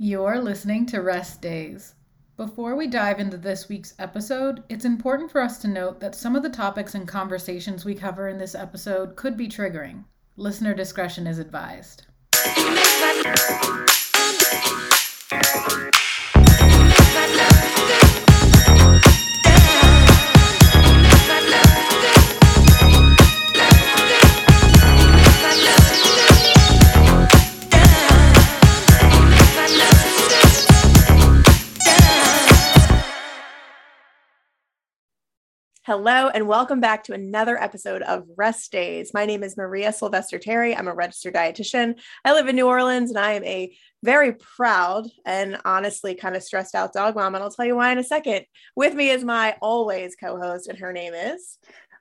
You're listening to Rest Days. Before we dive into this week's episode, it's important for us to note that some of the topics and conversations we cover in this episode could be triggering. Listener discretion is advised. Hello, and welcome back to another episode of Rest Days. My name is Maria Sylvester Terry. I'm a registered dietitian. I live in New Orleans, and I am a very proud and honestly kind of stressed out dog mom. And I'll tell you why in a second. With me is my always co host, and her name is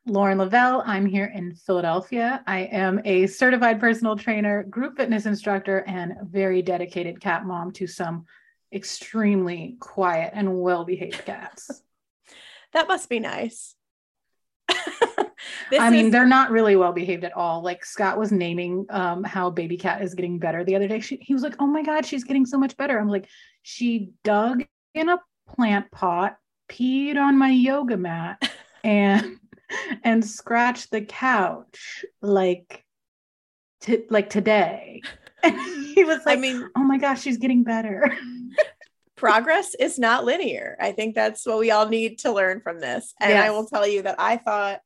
Lauren Leavell. I'm here in Philadelphia. I am a certified personal trainer, group fitness instructor, and very dedicated cat mom to some extremely quiet and well behaved cats. that must be nice. I mean, they're not really well behaved at all. Like Scott was naming um, how baby cat is getting better the other day. She, he was like, "Oh my god, she's getting so much better." I'm like, "She dug in a plant pot, peed on my yoga mat, and and scratched the couch like to like today." And he was like, "I mean, oh my gosh, she's getting better." Progress is not linear. I think that's what we all need to learn from this. And yes. I will tell you that I thought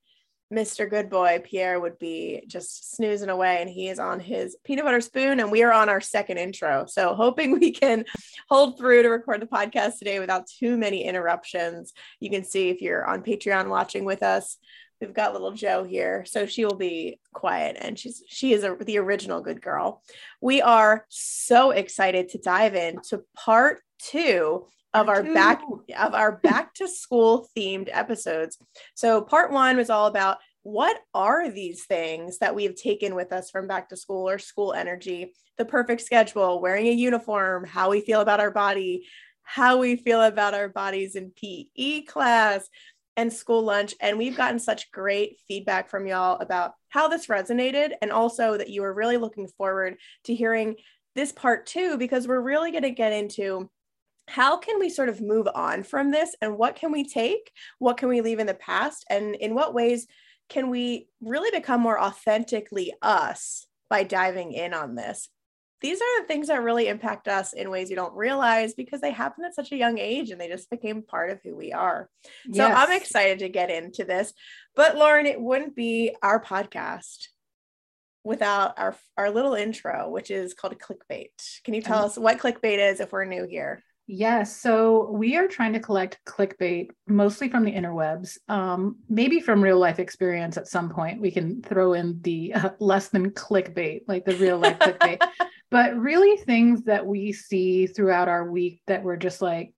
Mr. Good Boy Pierre would be just snoozing away, and he is on his peanut butter spoon, and we are on our second intro. So, hoping we can hold through to record the podcast today without too many interruptions. You can see if you're on Patreon watching with us, we've got little Joe here, so she will be quiet, and she's she is a, the original good girl. We are so excited to dive into part two of our back of our back to school themed episodes. So part 1 was all about what are these things that we have taken with us from back to school or school energy, the perfect schedule, wearing a uniform, how we feel about our body, how we feel about our bodies in PE class and school lunch. And we've gotten such great feedback from y'all about how this resonated and also that you were really looking forward to hearing this part two because we're really going to get into how can we sort of move on from this and what can we take what can we leave in the past and in what ways can we really become more authentically us by diving in on this these are the things that really impact us in ways you don't realize because they happen at such a young age and they just became part of who we are. Yes. So I'm excited to get into this. But Lauren, it wouldn't be our podcast without our our little intro, which is called clickbait. Can you tell um, us what clickbait is if we're new here? Yes. So we are trying to collect clickbait mostly from the interwebs, um, maybe from real life experience at some point. We can throw in the uh, less than clickbait, like the real life clickbait, but really things that we see throughout our week that we're just like,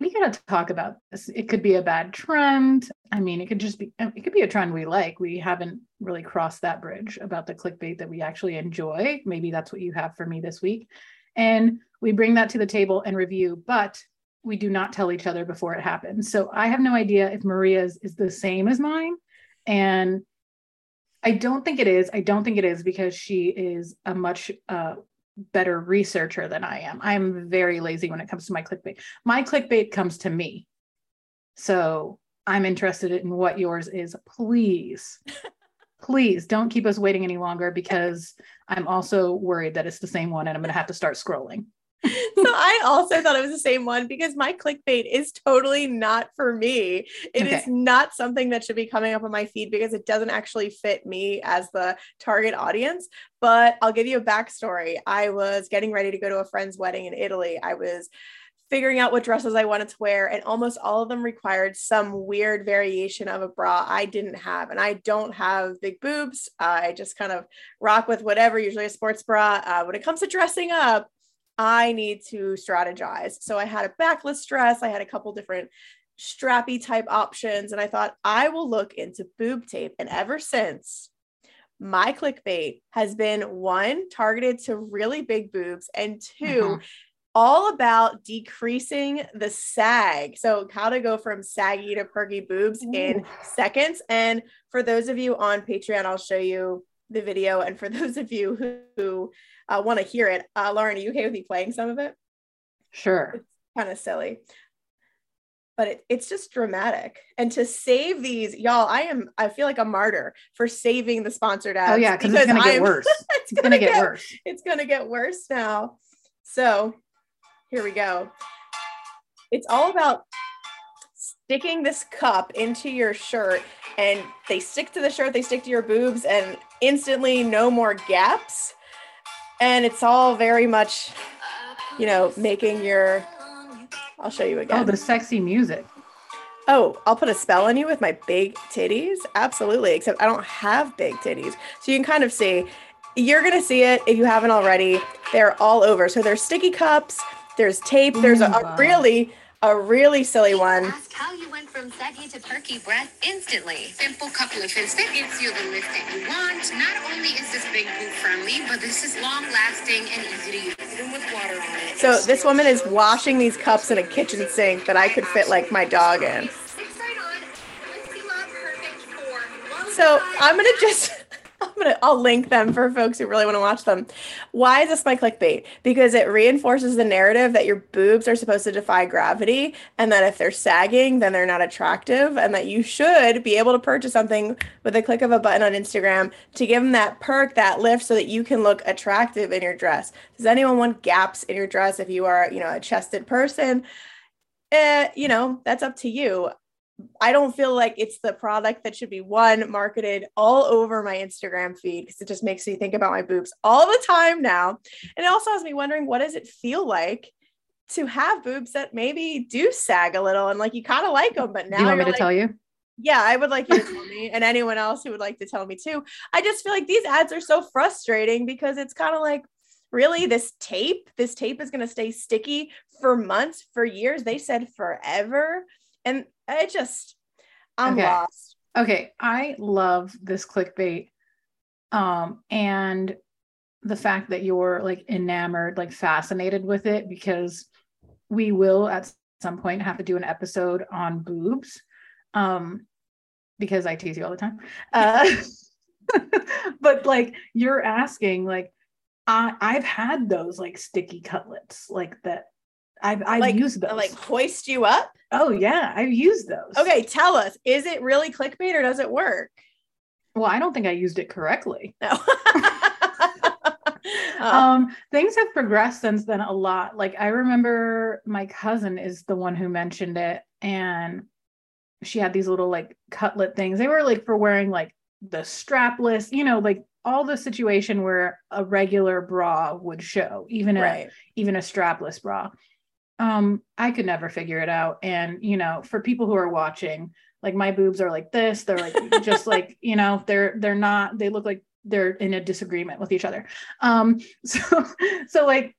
we got to talk about this. It could be a bad trend. I mean, it could just be, it could be a trend we like. We haven't really crossed that bridge about the clickbait that we actually enjoy. Maybe that's what you have for me this week. And we bring that to the table and review, but we do not tell each other before it happens. So I have no idea if Maria's is the same as mine. And I don't think it is. I don't think it is because she is a much uh, better researcher than I am. I'm very lazy when it comes to my clickbait. My clickbait comes to me. So I'm interested in what yours is. Please, please don't keep us waiting any longer because I'm also worried that it's the same one and I'm going to have to start scrolling I also thought it was the same one because my clickbait is totally not for me. It okay. is not something that should be coming up on my feed because it doesn't actually fit me as the target audience. But I'll give you a backstory. I was getting ready to go to a friend's wedding in Italy. I was figuring out what dresses I wanted to wear, and almost all of them required some weird variation of a bra I didn't have. And I don't have big boobs. I just kind of rock with whatever, usually a sports bra. Uh, when it comes to dressing up, I need to strategize. So I had a backless dress, I had a couple different strappy type options, and I thought I will look into boob tape. And ever since, my clickbait has been one targeted to really big boobs, and 2 mm-hmm. all about decreasing the sag. So, how to go from saggy to perky boobs Ooh. in seconds. And for those of you on Patreon, I'll show you the video. And for those of you who, who uh, want to hear it. Uh, Lauren, are you okay with me playing some of it? Sure. Kind of silly. But it, it's just dramatic. And to save these, y'all, I am, I feel like a martyr for saving the sponsored ads. Oh, yeah, because it's going to get worse. it's going to get worse. It's going to get worse now. So here we go. It's all about sticking this cup into your shirt and they stick to the shirt, they stick to your boobs, and instantly no more gaps. And it's all very much, you know, making your. I'll show you again. Oh, the sexy music. Oh, I'll put a spell on you with my big titties? Absolutely. Except I don't have big titties. So you can kind of see, you're going to see it if you haven't already. They're all over. So there's sticky cups, there's tape, there's a, a really a really silly one. Ask how you went from saggy to perky breath instantly. Simple couple of fits that gives you the lift that you want. Not only is this big boob friendly, but this is long lasting and easy to use, even with water on it. So this woman is washing these cups in a kitchen sink that I could fit like my dog in. So I'm gonna just I'm gonna I'll link them for folks who really want to watch them. Why is this my clickbait? Because it reinforces the narrative that your boobs are supposed to defy gravity and that if they're sagging, then they're not attractive, and that you should be able to purchase something with a click of a button on Instagram to give them that perk, that lift, so that you can look attractive in your dress. Does anyone want gaps in your dress if you are, you know, a chested person? Eh, you know, that's up to you. I don't feel like it's the product that should be one marketed all over my Instagram feed because it just makes me think about my boobs all the time now. And it also has me wondering what does it feel like to have boobs that maybe do sag a little and like you kind of like them, but now you want me to like, tell you? yeah, I would like you to tell me, and anyone else who would like to tell me too. I just feel like these ads are so frustrating because it's kind of like, really, this tape, this tape is going to stay sticky for months, for years. They said forever. And I just, I'm Okay. lost. Okay, I love this clickbait. Um, and the fact that you're like enamored, like fascinated with it, because we will at some point have to do an episode on boobs. Um, because I tease you all the time. Uh, but like you're asking, like I I've had those like sticky cutlets, like that. I've I've like, used those. like hoist you up. oh yeah, I've used those. Okay, tell us, is it really clickbait or does it work? Well, I don't think I used it correctly. No. Oh, um things have progressed since then a lot like i remember my cousin is the one who mentioned it and she had these little like cutlet things they were like for wearing like the strapless you know like all the situation where a regular bra would show even a even a strapless bra um i could never figure it out. And you know for people who are watching like my boobs are like this they're like just like you know they're they're not they look like they're in a disagreement with each other. Um so so like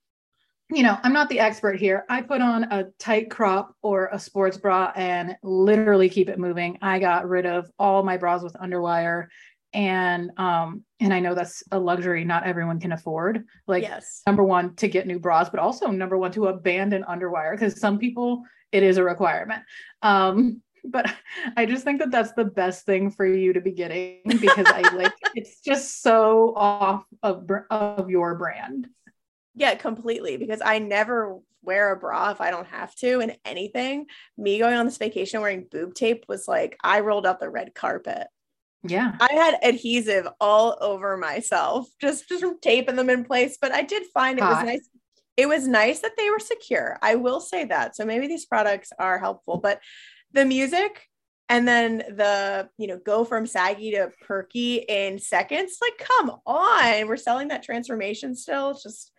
you know i'm not the expert here. I put on a tight crop or a sports bra and literally keep it moving. I got rid of all my bras with underwire and um and i know that's a luxury not everyone can afford like yes. number one to get new bras but also number one to abandon underwire because some people it is a requirement um but i just think that that's the best thing for you to be getting because i like it's just so off of of your brand Yeah, completely. Because I never wear a bra if I don't have to and anything. Me going on this vacation wearing boob tape was like I rolled out the red carpet. Yeah I had adhesive all over myself just just from taping them in place. But I did find it was nice. It was nice that they were secure. I will say that. So maybe these products are helpful. But the music and then the you know go from saggy to perky in seconds. Like, come on, we're selling that transformation still. It's just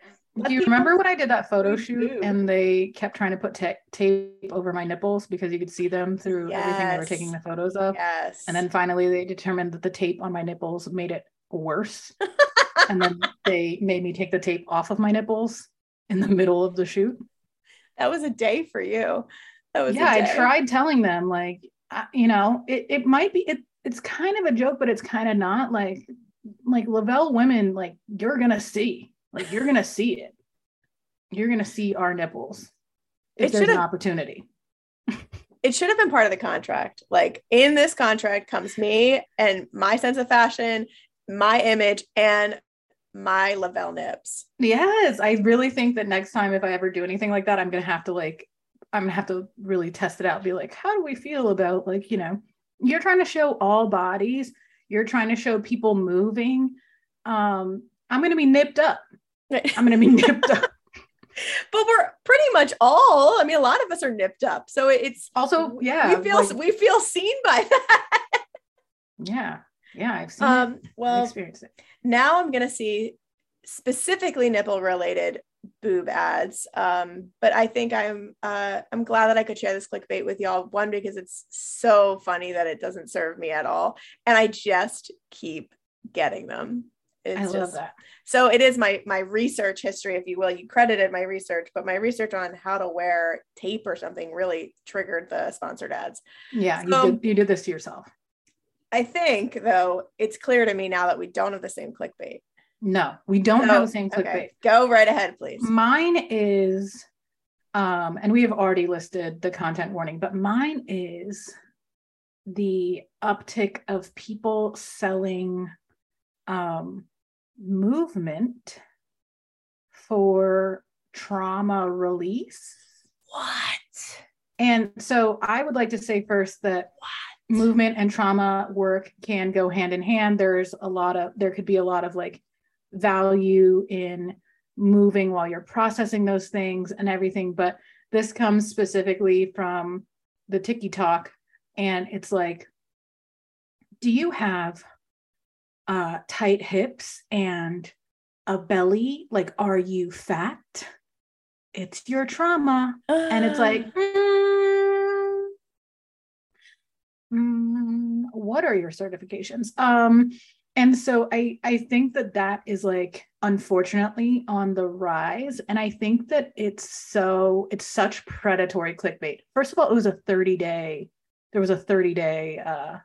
do you remember when i did that photo shoot and they kept trying to put ta- tape over my nipples because you could see them through everything they were taking the photos of? Yes. and then finally they determined that the tape on my nipples made it worse. And then they made me take the tape off of my nipples in the middle of the shoot. That was a day for you. That was a yeah i tried telling them like I, you know it, it might be it, it's kind of a joke but it's kind of not like like Leavell women like you're gonna see like you're gonna see it. You're gonna see our nipples. If It there's an opportunity. It should have been part of the contract. Like in this contract comes me and my sense of fashion, my image, and my Leavell nips yes i really think that next time if i ever do anything like that i'm gonna have to like i'm gonna have to really test it out be like how do we feel about like you know you're trying to show all bodies. You're trying to show people moving. Um i'm gonna be nipped up i'm gonna be nipped up. But we're pretty much all i mean a lot of us are nipped up. So it's also yeah we feel like, we feel seen by that. Yeah yeah i've seen um it. well experienced it. now i'm gonna see specifically nipple related boob ads. Um but i think i'm uh i'm glad that i could share this clickbait with y'all. One because it's so funny that it doesn't serve me at all. And i just keep getting them it's I love just, that. So it is my my research history, if you will. You credited my research, but my research on how to wear tape or something really triggered the sponsored ads. Yeah, so, you did you did this to yourself. I think though it's clear to me now that we don't have the same clickbait. No, we don't so, have the same clickbait. Okay. Go right ahead, please. Mine is um, and we have already listed the content warning, but mine is the uptick of people selling um, movement for trauma release. What? And so I would like to say first that what? movement and trauma work can go hand in hand. There's a lot of, there could be a lot of like value in moving while you're processing those things and everything. But this comes specifically from the TikTok. And it's like, do you have uh, tight hips and a belly, like, are you fat? It's your trauma. Uh. And it's like, mm, mm, what are your certifications? Um, and so I, I think that that is like unfortunately on the rise and i think that it's so it's such predatory clickbait first of all it was a 30 day there was a 30 day uh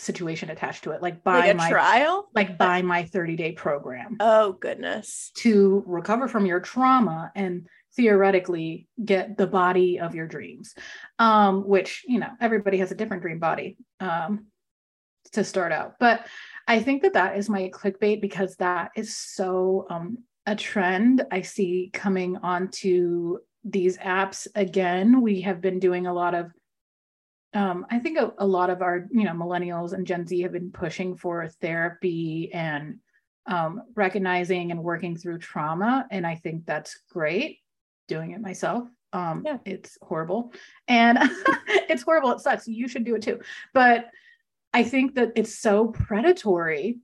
situation attached to it like buy like my trial? like buy my 30 day program. Oh goodness. To recover from your trauma and theoretically get the body of your dreams. Um which you know everybody has a different dream body um to start out. But i think that that is my clickbait because that is so um a trend i see coming onto these apps. Again we have been doing a lot of um, I think a, a, lot of our, you know, millennials and Gen Z have been pushing for therapy and um, recognizing and working through trauma. And I think that's great doing it myself. Um, yeah. It's horrible and it's horrible. It sucks. You should do it too. But I think that it's so predatory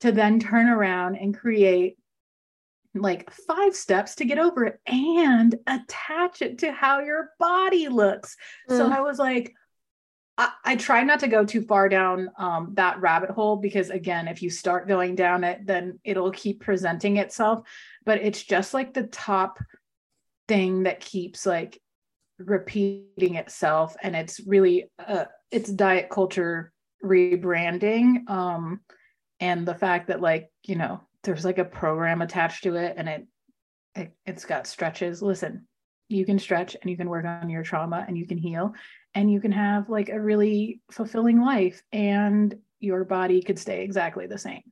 to then turn around and create like five steps to get over it and attach it to how your body looks. Mm. So I was like, I, I try not to go too far down um, that rabbit hole because again, if you start going down it, then it'll keep presenting itself. But it's just like the top thing that keeps like repeating itself, and it's really uh, it's diet culture rebranding, um, and the fact that like you know there's like a program attached to it, and it, it it's got stretches. Listen, you can stretch and you can work on your trauma and you can heal and you can have like a really fulfilling life and your body could stay exactly the same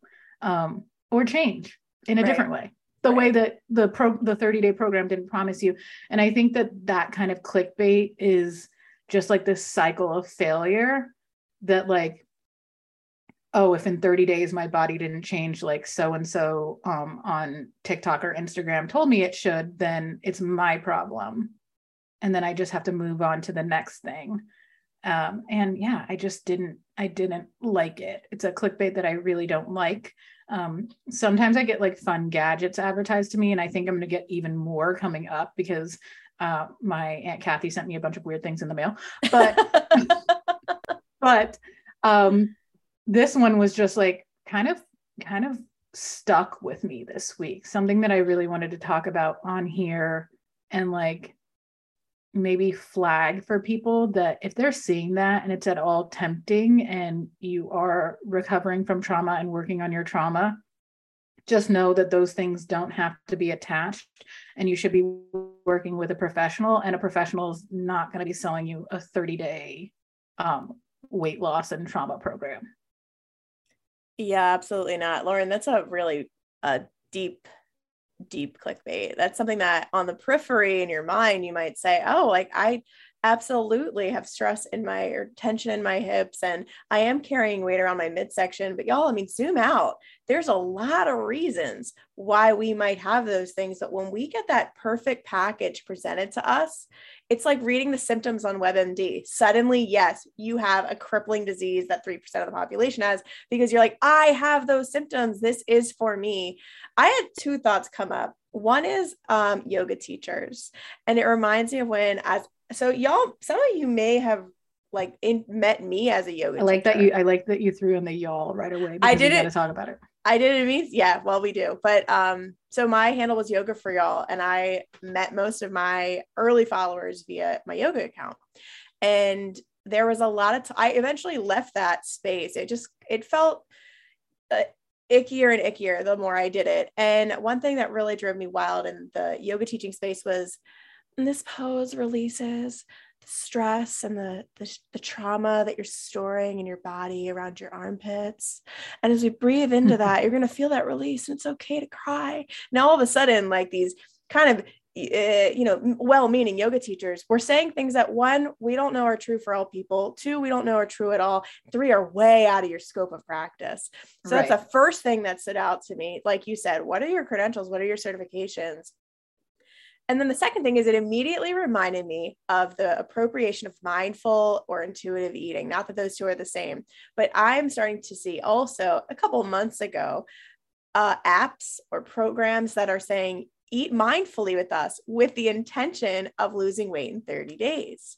um, or change in a right. different way the right. way that the pro the 30 day program didn't promise you and i think that that kind of clickbait is just like this cycle of failure that like oh if in 30 days my body didn't change like so and so um, on tiktok or instagram told me it should then it's my problem and then I just have to move on to the next thing. Um, and yeah, I just didn't, I didn't like it. It's a clickbait that I really don't like. Um, sometimes I get like fun gadgets advertised to me, and I think I'm going to get even more coming up because uh, my aunt Kathy sent me a bunch of weird things in the mail. But, but um, this one was just like kind of, kind of stuck with me this week. Something that I really wanted to talk about on here, and like maybe flag for people that if they're seeing that and it's at all tempting and you are recovering from trauma and working on your trauma just know that those things don't have to be attached and you should be working with a professional and a professional is not going to be selling you a 30 day um, weight loss and trauma program. Yeah absolutely not. Lauren that's a really a deep deep clickbait. That's something that on the periphery in your mind, you might say, oh, like I absolutely have stress in my or tension in my hips and I am carrying weight around my midsection. But y'all, I mean, zoom out. There's a lot of reasons why we might have those things. But when we get that perfect package presented to us, it's like reading the symptoms on WebMD. Suddenly, yes, you have a crippling disease that 3% of the population has because you're like, I have those symptoms. This is for me. I had two thoughts come up. One is um, yoga teachers. And it reminds me of when, as so y'all, some of you may have like in, met me as a yoga. I like teacher. that you. I like that you threw in the y'all right away. I didn't to talk about it. I didn't mean yeah. Well, we do, but um. So my handle was yoga for y'all, and I met most of my early followers via my yoga account, and there was a lot of. T- I eventually left that space. It just it felt. Uh, ickier and ickier the more I did it. And one thing that really drove me wild in the yoga teaching space was this pose releases stress and the, the, the trauma that you're storing in your body around your armpits. And as we breathe into that you're going to feel that release and it's okay to cry. Now all of a sudden like these kind of uh, you know well-meaning yoga teachers we're saying things that one we don't know are true for all people. Two we don't know are true at all. Three are way out of your scope of practice. So right. that's the first thing that stood out to me. Like you said what are your credentials? What are your certifications and then the second thing is it immediately reminded me of the appropriation of mindful or intuitive eating. Not that those two are the same, but I'm starting to see also a couple months ago uh, apps or programs that are saying eat mindfully with us with the intention of losing weight in 30 days.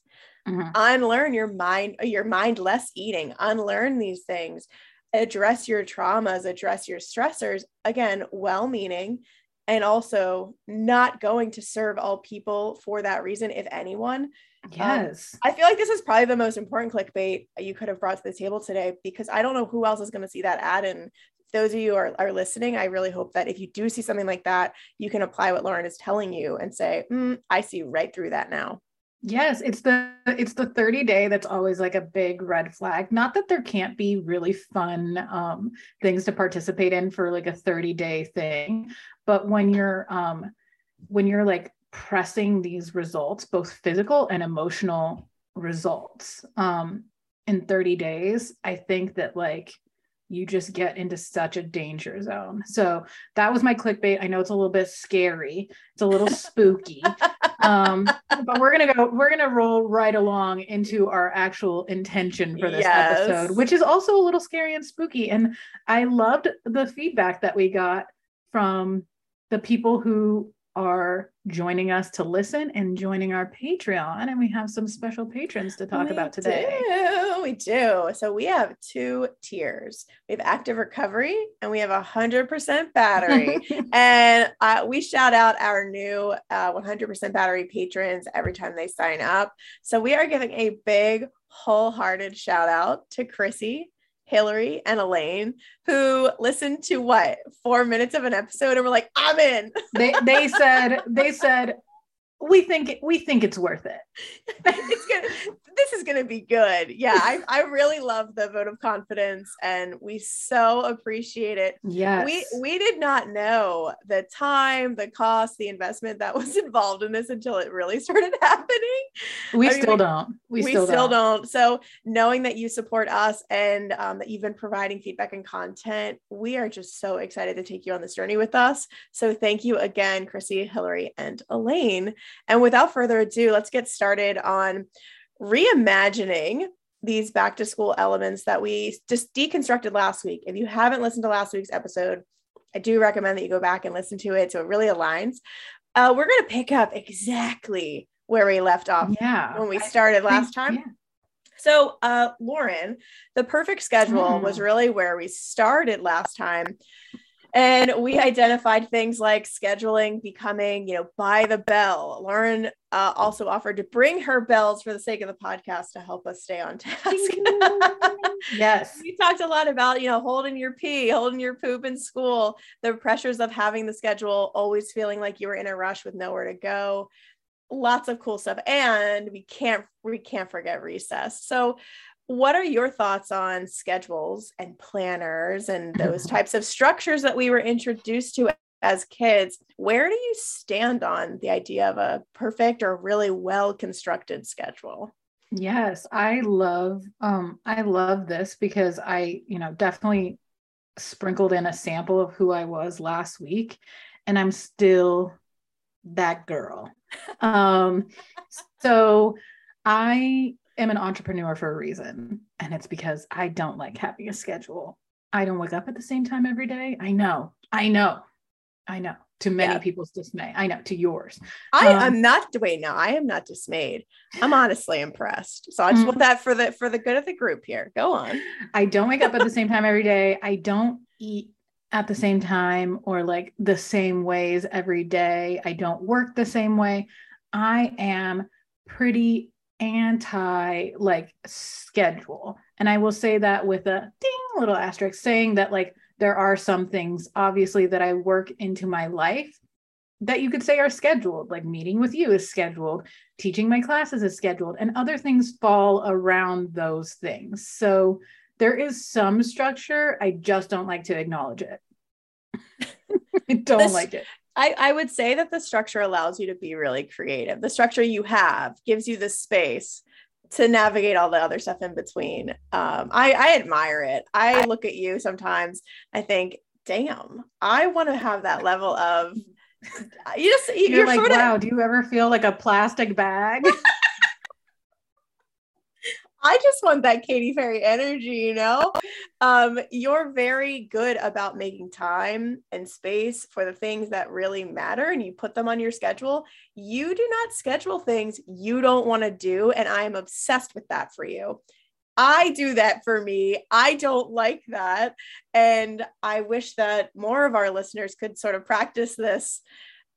Mm-hmm. Unlearn your mind, your mindless eating, unlearn these things, address your traumas, address your stressors. Again, well meaning and also not going to serve all people for that reason, if anyone. Um, yes. Um, I feel like this is probably the most important clickbait you could have brought to the table today because I don't know who else is going to see that ad. And those of you are, are listening, I really hope that if you do see something like that, you can apply what Lauren is telling you and say, mm, I see right through that now. Yes, it's the it's the 30 day that's always like a big red flag. Not that there can't be really fun um things to participate in for like a 30 day thing, but when you're um when you're like pressing these results, both physical and emotional results um in 30 days, I think that like you just get into such a danger zone. So that was my clickbait. I know it's a little bit scary. It's a little spooky. Um, but we're gonna go, we're gonna roll right along into our actual intention for this yes. episode, which is also a little scary and spooky. And I loved the feedback that we got from the people who are joining us to listen and joining our Patreon. And we have some special patrons to talk we about today. Do, we do. So we have two tiers. We have active recovery and we have hundred percent battery. and uh, we shout out our new uh, 100% battery patrons every time they sign up. So we are giving a big wholehearted shout out to Chrissy Hillary and Elaine, who listened to what four minutes of an episode and were like, "I'm in." They they said they said we think we think it's worth it. it's gonna this is gonna be good. Yeah, I, I really love the vote of confidence and we so appreciate it. Yeah. We we did not know the time, the cost, the investment that was involved in this until it really started happening. We I still don't. We, we still, still don't. don't. So knowing that you support us and um, that you've been providing feedback and content, we are just so excited to take you on this journey with us. So thank you again, Chrissy, Hillary, and Elaine. And without further ado, let's get started on reimagining these back to school elements that we just deconstructed last week. If you haven't listened to last week's episode, I do recommend that you go back and listen to it so it really aligns. Uh, we're going to pick up exactly where we left off yeah, when we started last time. Yeah. So, uh, Lauren, the perfect schedule mm. was really where we started last time. And we identified things like scheduling becoming, you know, by the bell. Lauren uh, also offered to bring her bells for the sake of the podcast to help us stay on task. yes. We talked a lot about, you know, holding your pee, holding your poop in school, the pressures of having the schedule, always feeling like you were in a rush with nowhere to go. Lots of cool stuff. And we can't we can't forget recess. So what are your thoughts on schedules and planners and those types of structures that we were introduced to as kids. Where do you stand on the idea of a perfect or really well constructed schedule? Yes, I love um I love this because I, you know, definitely sprinkled in a sample of who I was last week and I'm still that girl. Um so I am an entrepreneur for a reason and it's because I don't like having a schedule. I don't wake up at the same time every day. I know. I know. I know to many yeah. people's dismay. I know to yours. I um, I'm not wait no, I am not dismayed. I'm honestly impressed. So I just want mm-hmm. that for the for the good of the group here. Go on. I don't wake up at the same time every day. I don't eat at the same time or like the same ways every day. I don't work the same way. I am pretty anti like schedule. And I will say that with a ding little asterisk saying that like there are some things obviously that I work into my life that you could say are scheduled, like meeting with you is scheduled, teaching my classes is scheduled, and other things fall around those things. So there is some structure. I just don't like to acknowledge it. I don't this, like it. I, I would say that the structure allows you to be really creative. The structure you have gives you the space to navigate all the other stuff in between. Um, I, I admire it. I look at you sometimes, I think, damn, I want to have that level of you just you're, you're like, wow, of, do you ever feel like a plastic bag? I just want that Katy Perry energy, you know? Um, you're very good about making time and space for the things that really matter and you put them on your schedule. You do not schedule things you don't want to do. And I am obsessed with that for you. I do that for me. I don't like that. And I wish that more of our listeners could sort of practice this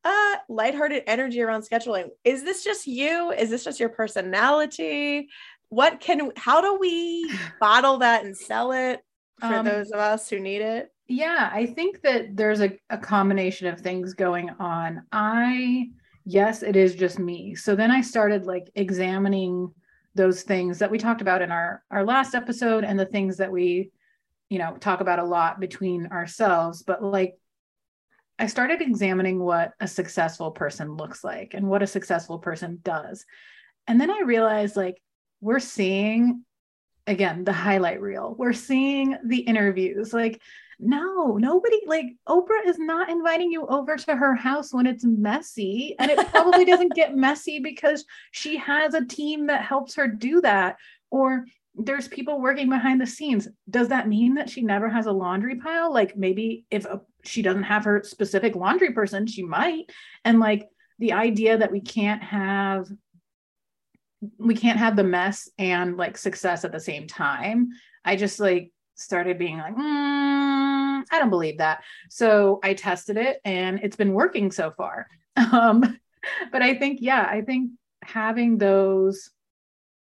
uh lighthearted energy around scheduling. Is this just you? Is this just your personality? What can how do we bottle that and sell it for um, those of us who need it? Yeah i think that there's a, a combination of things going on. I yes it is just me. So then i started like examining those things that we talked about in our our last episode and the things that we you know talk about a lot between ourselves. But like i started examining what a successful person looks like and what a successful person does. And then i realized like we're seeing again the highlight reel. We're seeing the interviews. Like no nobody like oprah is not inviting you over to her house when it's messy and it probably doesn't get messy because she has a team that helps her do that or there's people working behind the scenes. Does that mean that she never has a laundry pile? Like maybe if a, she doesn't have her specific laundry person she might. And like the idea that we can't have we can't have the mess and like success at the same time. I just like started being like, mm, I don't believe that. So I tested it and it's been working so far. Um, but I think, yeah, I think having those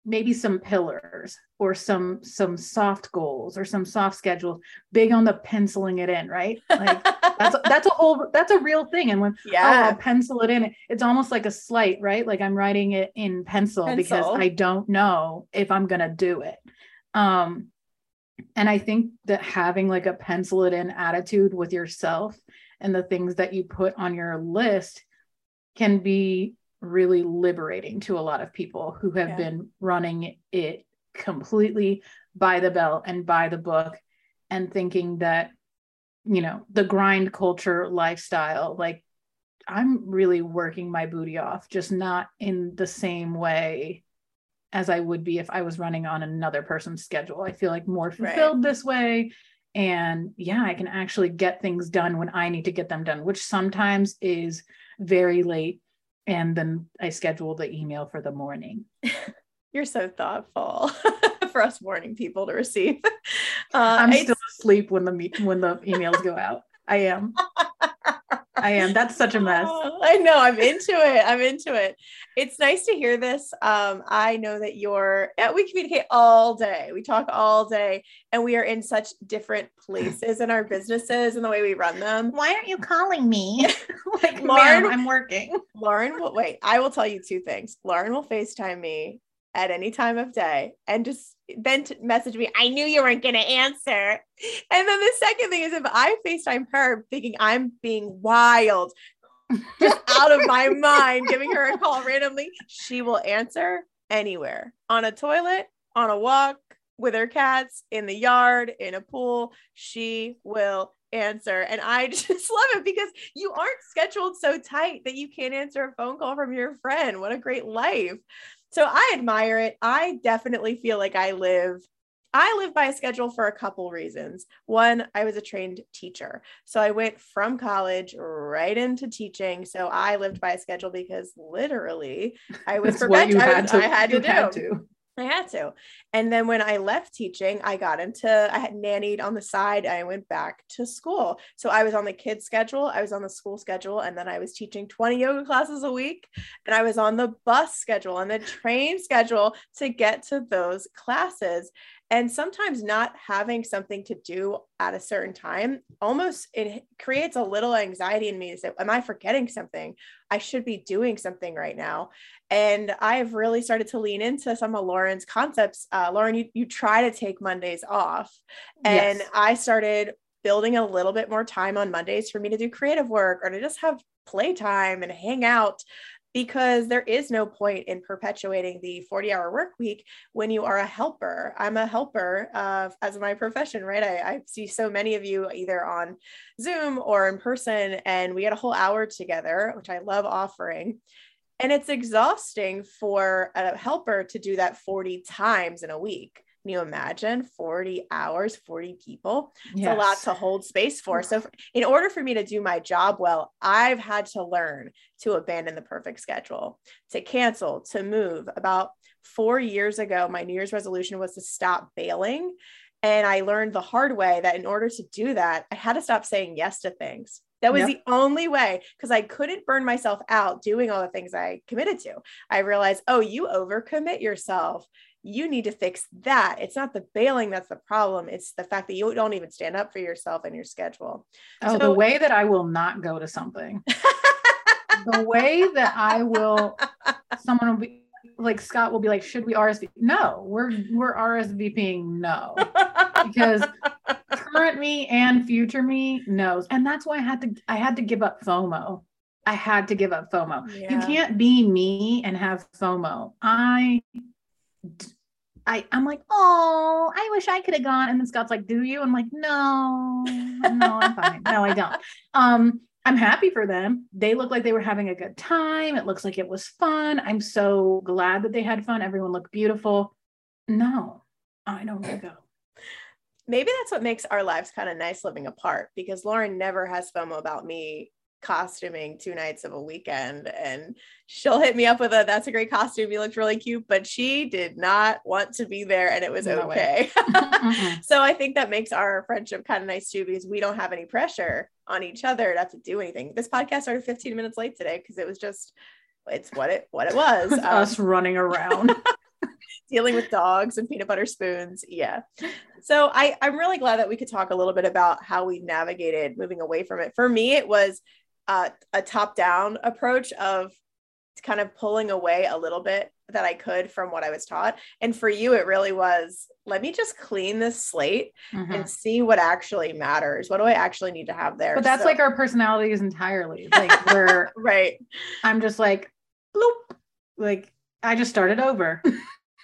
maybe some pillars or some some soft goals or some soft schedules big on the penciling it in right? Like that's that's a whole that's a real thing. And when yeah oh, I'll pencil it in it's almost like a slight right? Like i'm writing it in pencil, pencil. because i don't know if i'm going to do it. Um and i think that having like a pencil it in attitude with yourself and the things that you put on your list can be really liberating to a lot of people who have yeah. been running it completely by the bell and by the book and thinking that you know the grind culture lifestyle like i'm really working my booty off just not in the same way as i would be if i was running on another person's schedule i feel like more fulfilled right. this way and yeah i can actually get things done when i need to get them done which sometimes is very late and then I schedule the email for the morning. You're so thoughtful for us morning people to receive. Uh, I'm still asleep when the when the emails go out. I am. I am. That's such a mess. I know. I'm into it. I'm into it. It's nice to hear this. Um, I know that you're, we communicate all day. We talk all day, and we are in such different places in our businesses and the way we run them. Why aren't you calling me? like, Lauren, I'm working. Lauren will wait. I will tell you two things. Lauren will FaceTime me at any time of day and just then message me, I knew you weren't going to answer. And then the second thing is if I FaceTime her thinking I'm being wild, just out of my mind, giving her a call randomly, she will answer anywhere on a toilet, on a walk, with her cats, in the yard, in a pool. She will answer. And I just love it because you aren't scheduled so tight that you can't answer a phone call from your friend. What a great life. So I admire it. I definitely feel like I live I live by a schedule for a couple reasons. One, I was a trained teacher. So I went from college right into teaching. So I lived by a schedule because literally I was for I, was, I had to do. Had to. I had to. And then when I left teaching, I got into, I had nannied on the side. I went back to school. So I was on the kids' schedule, I was on the school schedule, and then I was teaching 20 yoga classes a week. And I was on the bus schedule and the train schedule to get to those classes and sometimes not having something to do at a certain time almost it creates a little anxiety in me is that am i forgetting something? I should be doing something right now. And i've really started to lean into some of lauren's concepts. Uh, lauren you, you try to take mondays off. And yes. i started building a little bit more time on mondays for me to do creative work or to just have playtime and hang out because there is no point in perpetuating the 40 hour work week when you are a helper. I'm a helper uh, as my profession, right? I, I, see so many of you either on Zoom or in person, and we had a whole hour together, which I love offering. And it's exhausting for a helper to do that 40 times in a week. Can you imagine 40 hours, 40 people? It's yes. a lot to hold space for. So, in order for me to do my job well, I've had to learn to abandon the perfect schedule, to cancel, to move. About four years ago, my New Year's resolution was to stop bailing. And I learned the hard way that in order to do that, I had to stop saying yes to things. That was yep. the only way because I couldn't burn myself out doing all the things I committed to. I realized, oh, you overcommit yourself you need to fix that. It's not the bailing that's the problem. It's the fact that you don't even stand up for yourself and your schedule. Oh, so, the way that I will not go to something. the way that I will, someone will be like Scott will be like, should we RSVP? No, we're we're RSVPing no. because current me and future me knows. And that's why I had to I had to give up FOMO. I had to give up FOMO. Yeah. You can't be me and have FOMO. I I, I'm like, oh, I wish I could have gone. And then Scott's like, do you? I'm like, no, no, I'm fine. No, I don't. Um, I'm happy for them. They look like they were having a good time. It looks like it was fun. I'm so glad that they had fun. Everyone looked beautiful. No, I don't want to go. Maybe that's what makes our lives kind of nice living apart because Lauren never has FOMO about me costuming two nights of a weekend and she'll hit me up with a that's a great costume. You looked really cute but she did not want to be there and it was no okay. Mm-hmm. so i think that makes our friendship kind of nice too because we don't have any pressure on each other to have to do anything. This podcast started 15 minutes late today because it was just it's what it what it was um, us running around. dealing with dogs and peanut butter spoons yeah. So I, i'm really glad that we could talk a little bit about how we navigated moving away from it. For me it was uh, a top down approach of kind of pulling away a little bit that I could from what I was taught. And for you, it really was let me just clean this slate mm-hmm. and see what actually matters. What do I actually need to have there? But that's so- like our personalities entirely. Like we're right. I'm just like, bloop. Like I just started over.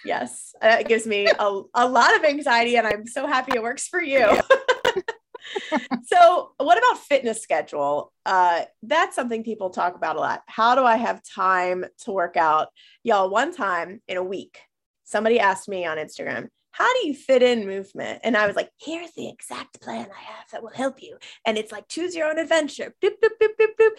yes. It gives me a, a lot of anxiety and I'm so happy it works for you so what about fitness schedule? Uh, that's something people talk about a lot. How do i have time to work out? Y'all one time in a week somebody asked me on instagram how do you fit in movement? And i was like here's the exact plan i have that will help you. And it's like choose your own adventure. Boop, boop, boop, boop, boop.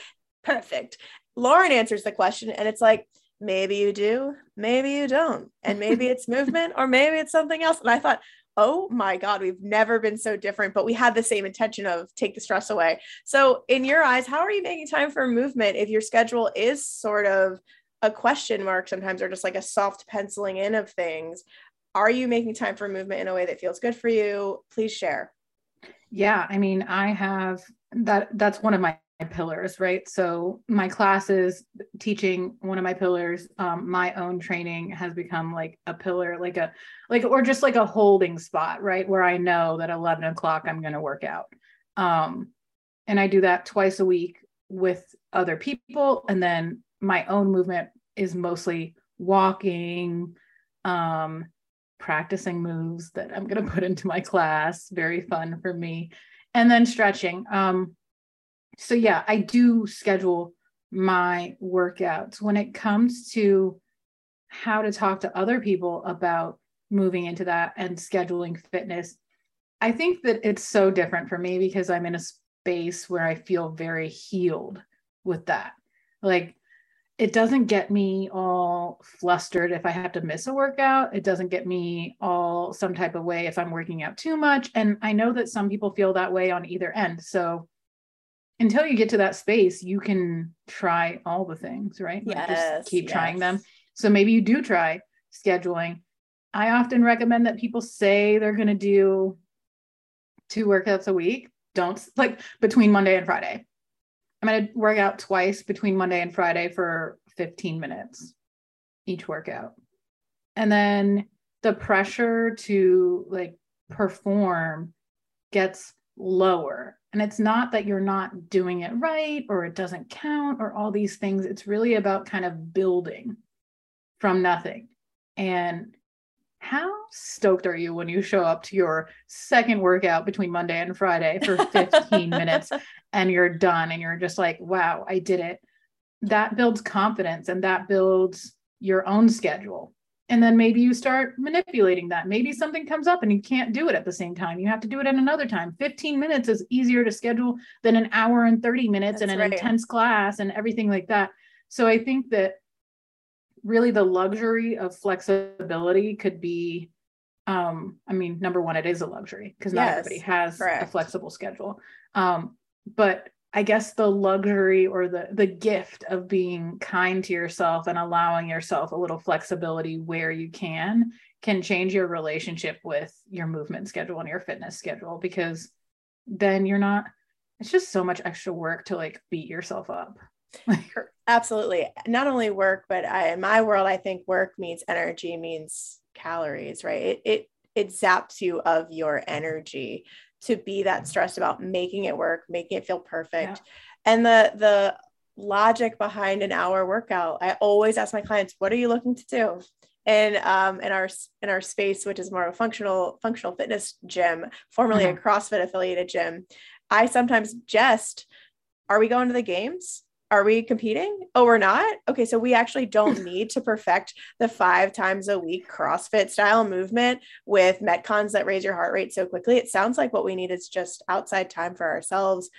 perfect. Lauren answers the question and it's like maybe you do maybe you don't. And maybe it's movement or maybe it's something else. And i thought oh my God, we've never been so different, but we had the same intention of take the stress away. So, in your eyes, how are you making time for movement if your schedule is sort of a question mark sometimes or just like a soft penciling in of things? Are you making time for movement in a way that feels good for you? Please share. Yeah, I mean, I have that that's one of my pillars, right? So my classes, teaching one of my pillars, um, my own training has become like a pillar, like a like or just like a holding spot, right? Where I know that 11 o'clock I'm going to work out. Um, and I do that twice a week with other people, and then my own movement is mostly walking, um, practicing moves that I'm going to put into my class. Very fun for me, and then stretching. Um, so yeah, I do schedule my workouts when it comes to how to talk to other people about moving into that and scheduling fitness. I think that it's so different for me because I'm in a space where I feel very healed with that. Like it doesn't get me all flustered if I have to miss a workout. It doesn't get me all some type of way if I'm working out too much. And I know that some people feel that way on either end. So until you get to that space, you can try all the things, right? Like just keep yes. trying them. So maybe you do try scheduling. I often recommend that people say they're going to do two workouts a week. Don't like between Monday and Friday. I'm going to work out twice between Monday and Friday for 15 minutes each workout. And then the pressure to like perform gets lower and it's not that you're not doing it right or it doesn't count or all these things. It's really about kind of building from nothing. And how stoked are you when you show up to your second workout between Monday and Friday for 15 minutes and you're done and you're just like, wow, I did it? That builds confidence and that builds your own schedule and then maybe you start manipulating that. Maybe something comes up and you can't do it at the same time. You have to do it at another time. 15 minutes is easier to schedule than an hour and 30 minutes and an right. intense class and everything like that. So i think that really the luxury of flexibility could be um i mean number one it is a luxury because not yes, everybody has correct. a flexible schedule. Um but I guess the luxury or the the gift of being kind to yourself and allowing yourself a little flexibility where you can can change your relationship with your movement schedule and your fitness schedule because then you're not it's just so much extra work to like beat yourself up. Absolutely. Not only work, but I, in my world, I think work means energy means calories, right? It, it it zaps you of your energy to be that stressed about making it work, making it feel perfect. Yeah. And the the logic behind an hour workout, I always ask my clients, what are you looking to do? And um, in our in our space, which is more of a functional functional fitness gym, formerly mm-hmm. a CrossFit affiliated gym, I sometimes jest, "Are we going to the games? Are we competing? Oh, we're not? Okay, so we actually don't need to perfect the five times a week CrossFit style movement with Metcons that raise your heart rate so quickly. It sounds like what we need is just outside time for ourselves.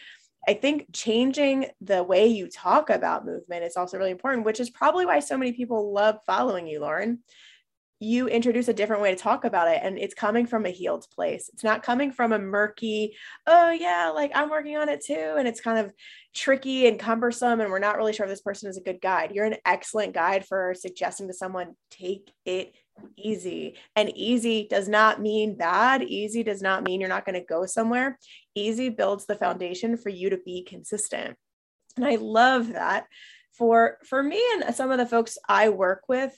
I think changing the way you talk about movement is also really important, which is probably why so many people love following you, Lauren you introduce a different way to talk about it and it's coming from a healed place. It's not coming from a murky oh yeah like i'm working on it too and it's kind of tricky and cumbersome and we're not really sure if this person is a good guide. You're an excellent guide for suggesting to someone take it easy and easy does not mean bad. Easy does not mean you're not going to go somewhere. Easy builds the foundation for you to be consistent. And i love that for for me and some of the folks i work with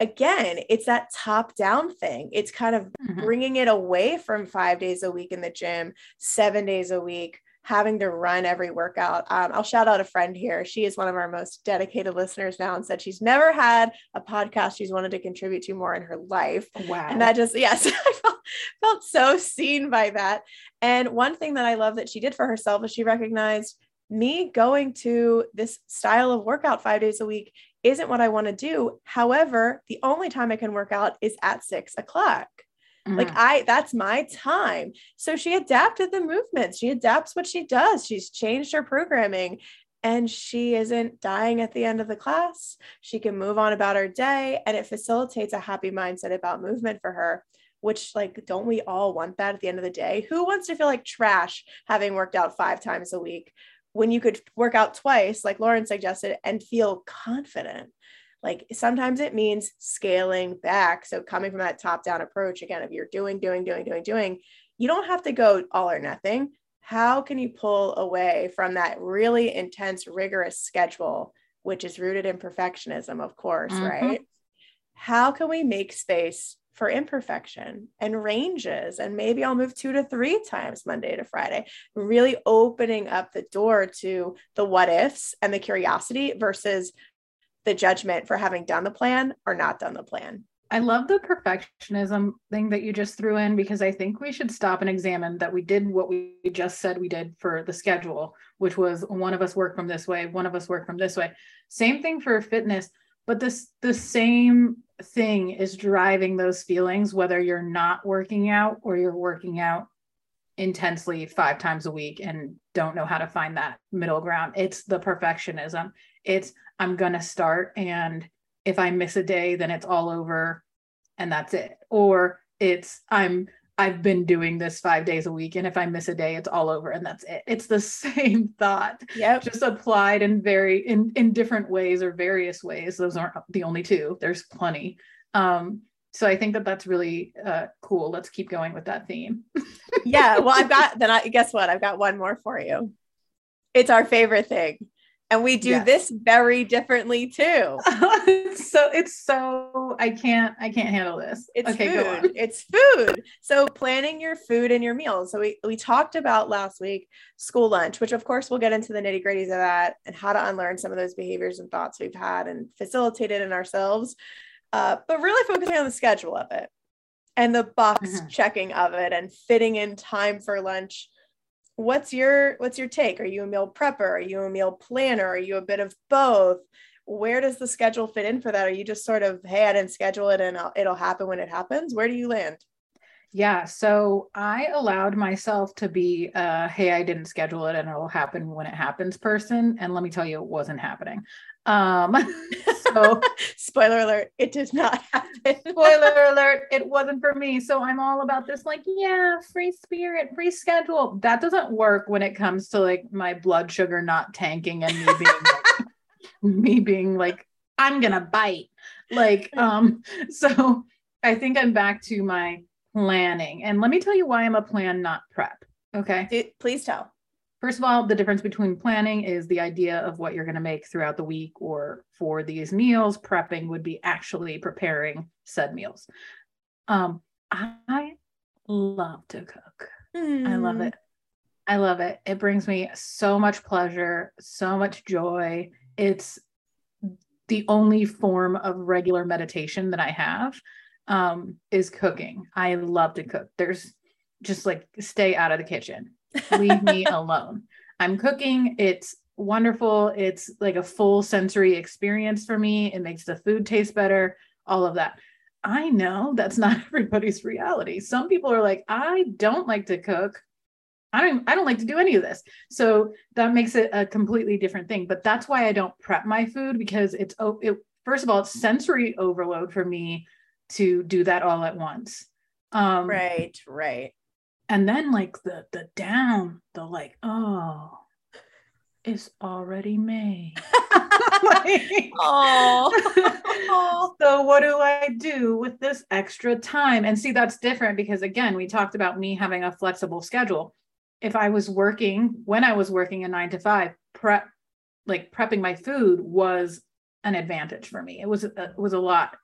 again, it's that top down thing. It's kind of mm-hmm. bringing it away from five days a week in the gym, seven days a week, having to run every workout. Um, I'll shout out a friend here. She is one of our most dedicated listeners now and said she's never had a podcast she's wanted to contribute to more in her life. Wow. And that just, yes, I felt, felt so seen by that. And one thing that I love that she did for herself is she recognized me going to this style of workout five days a week isn't what I want to do. However, the only time I can work out is at six o'clock. Mm-hmm. Like I, that's my time. So she adapted the movements. She adapts what she does. She's changed her programming and she isn't dying at the end of the class. She can move on about her day and it facilitates a happy mindset about movement for her, which, like, don't we all want that at the end of the day? Who wants to feel like trash having worked out five times a week? When you could work out twice, like Lauren suggested, and feel confident. Like sometimes it means scaling back. So coming from that top down approach, again, if you're doing, doing, doing, doing, doing, you don't have to go all or nothing. how can you pull away from that really intense, rigorous schedule, which is rooted in perfectionism, of course, mm-hmm. right? How can we make space for imperfection and ranges? And maybe I'll move two to three times Monday to Friday, really opening up the door to the what ifs and the curiosity versus the judgment for having done the plan or not done the plan. I love the perfectionism thing that you just threw in because I think we should stop and examine that we did what we just said we did for the schedule, which was one of us work from this way, one of us work from this way. Same thing for fitness, but this the same thing is driving those feelings whether you're not working out or you're working out intensely 5 times a week and don't know how to find that middle ground. It's the perfectionism. It's I'm going to start and if I miss a day, then it's all over and that's it. Or it's I'm I've been doing this five days a week, and if I miss a day, it's all over and that's it. It's the same thought, yeah, just applied in very in in different ways or various ways. Those aren't the only two. There's plenty. Um, so I think that that's really uh, cool. Let's keep going with that theme. yeah. Well, I've got then. I guess what I've got one more for you. It's our favorite thing and we do yes. this very differently too. So it's so i can't i can't handle this. It's okay, food. it's food. So planning your food and your meals. So we, we talked about last week school lunch which of course we'll get into the nitty gritties of that and how to unlearn some of those behaviors and thoughts we've had and facilitate it in ourselves uh, but really focusing on the schedule of it and the box mm-hmm. checking of it and fitting in time for lunch what's your what's your take? Are you a meal prepper? Are you a meal planner? Are you a bit of both? Where does the schedule fit in for that? Are you just sort of hey i didn't schedule it and I'll, it'll happen when it happens where do you land? Yeah so i allowed myself to be uh hey i didn't schedule it and it'll happen when it happens person and let me tell you it wasn't happening um, so spoiler alert, it did not happen. spoiler alert, it wasn't for me. So I'm all about this, like, yeah, free spirit, free schedule. That doesn't work when it comes to like my blood sugar not tanking and me being like, me being like, I'm gonna bite. Like, um, so I think I'm back to my planning. And let me tell you why I'm a plan, not prep. Okay. Please tell. First of all, the difference between planning is the idea of what you're going to make throughout the week or for these meals. Prepping would be actually preparing said meals. Um, I love to cook. Mm. I love hmm. it. I love it. It brings me so much pleasure, so much joy. It's the only form of regular meditation that I have um, is cooking. I love to cook. There's just like stay out of the kitchen leave me alone. I'm cooking. It's wonderful. It's like a full sensory experience for me. It makes the food taste better, all of that. I know that's not everybody's reality. Some people are like, I don't like to cook. I don't I don't like to do any of this. So that makes it a completely different thing. But that's why I don't prep my food because it's oh it first of all, it's sensory overload for me to do that all at once. Um, right, right and then like the the down the like oh it's already made like, oh so what do i do with this extra time? And see that's different because again we talked about me having a flexible schedule. If i was working when i was working a nine to five prep like prepping my food was an advantage for me. It was uh, it was a lot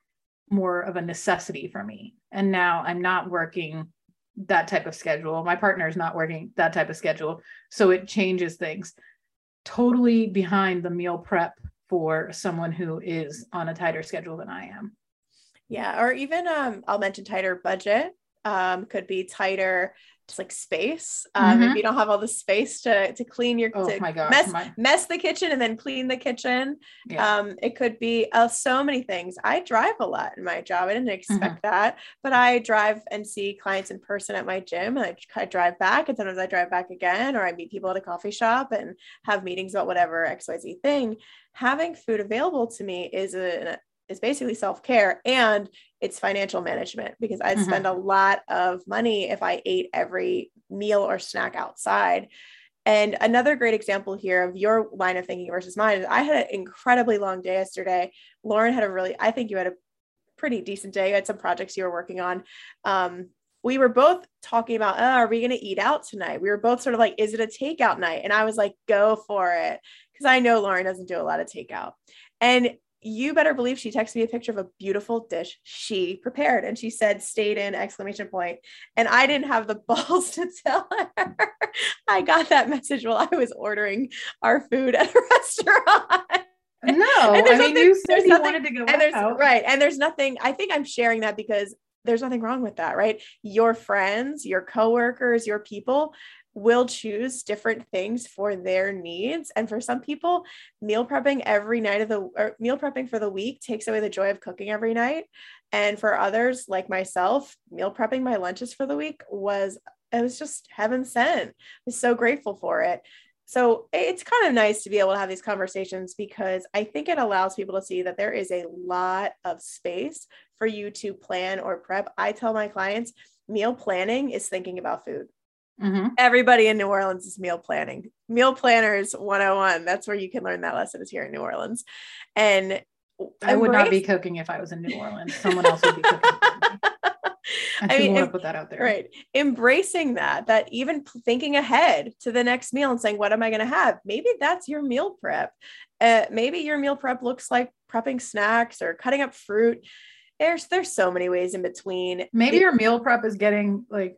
more of a necessity for me. And now i'm not working that type of schedule. My partner is not working that type of schedule. So it changes things. Totally behind the meal prep for someone who is on a tighter schedule than I am. Yeah. Or even um, I'll mention tighter budget. Um, could be tighter just like space. Um, mm-hmm. If you don't have all the space to to clean your oh my gosh, mess my... mess the kitchen and then clean the kitchen. Yeah. Um, it could be uh, so many things. I drive a lot in my job. I didn't expect mm-hmm. that, but I drive and see clients in person at my gym, and I, I drive back, and sometimes I drive back again, or I meet people at a coffee shop and have meetings about whatever X Y Z thing. Having food available to me is a, is basically self-care and it's financial management because I'd mm-hmm. spend a lot of money if I ate every meal or snack outside. And another great example here of your line of thinking versus mine is I had an incredibly long day yesterday. Lauren had a really, I think you had a pretty decent day. You had some projects you were working on. Um, we were both talking about, oh, are we going to eat out tonight? We were both sort of like, is it a takeout night? And I was like, go for it. Because I know Lauren doesn't do a lot of takeout. And you better believe she texted me a picture of a beautiful dish she prepared and she said stayed in exclamation point and i didn't have the balls to tell her i got that message while i was ordering our food at a restaurant no i mean you said you wanted to go and there's out. right and there's nothing i think i'm sharing that because there's nothing wrong with that, right? Your friends, your coworkers, your people will choose different things for their needs. And for some people, meal prepping every night of the or meal prepping for the week takes away the joy of cooking every night. And for others, like myself, meal prepping my lunches for the week was it was just heaven sent. I was so grateful for it. So it's kind of nice to be able to have these conversations because I think it allows people to see that there is a lot of space for you to plan or prep. I tell my clients meal planning is thinking about food. Mm-hmm. Everybody in New Orleans is meal planning. Meal planners 101. That's where you can learn that lesson is here in New Orleans. And I would not be cooking if I was in New Orleans. Someone else would be cooking. I, I mean, want to put that out there. Right. Embracing that, that even thinking ahead to the next meal and saying, what am I going to have? Maybe that's your meal prep. Uh, maybe your meal prep looks like prepping snacks or cutting up fruit. There's there's so many ways in between. Maybe it, your meal prep is getting like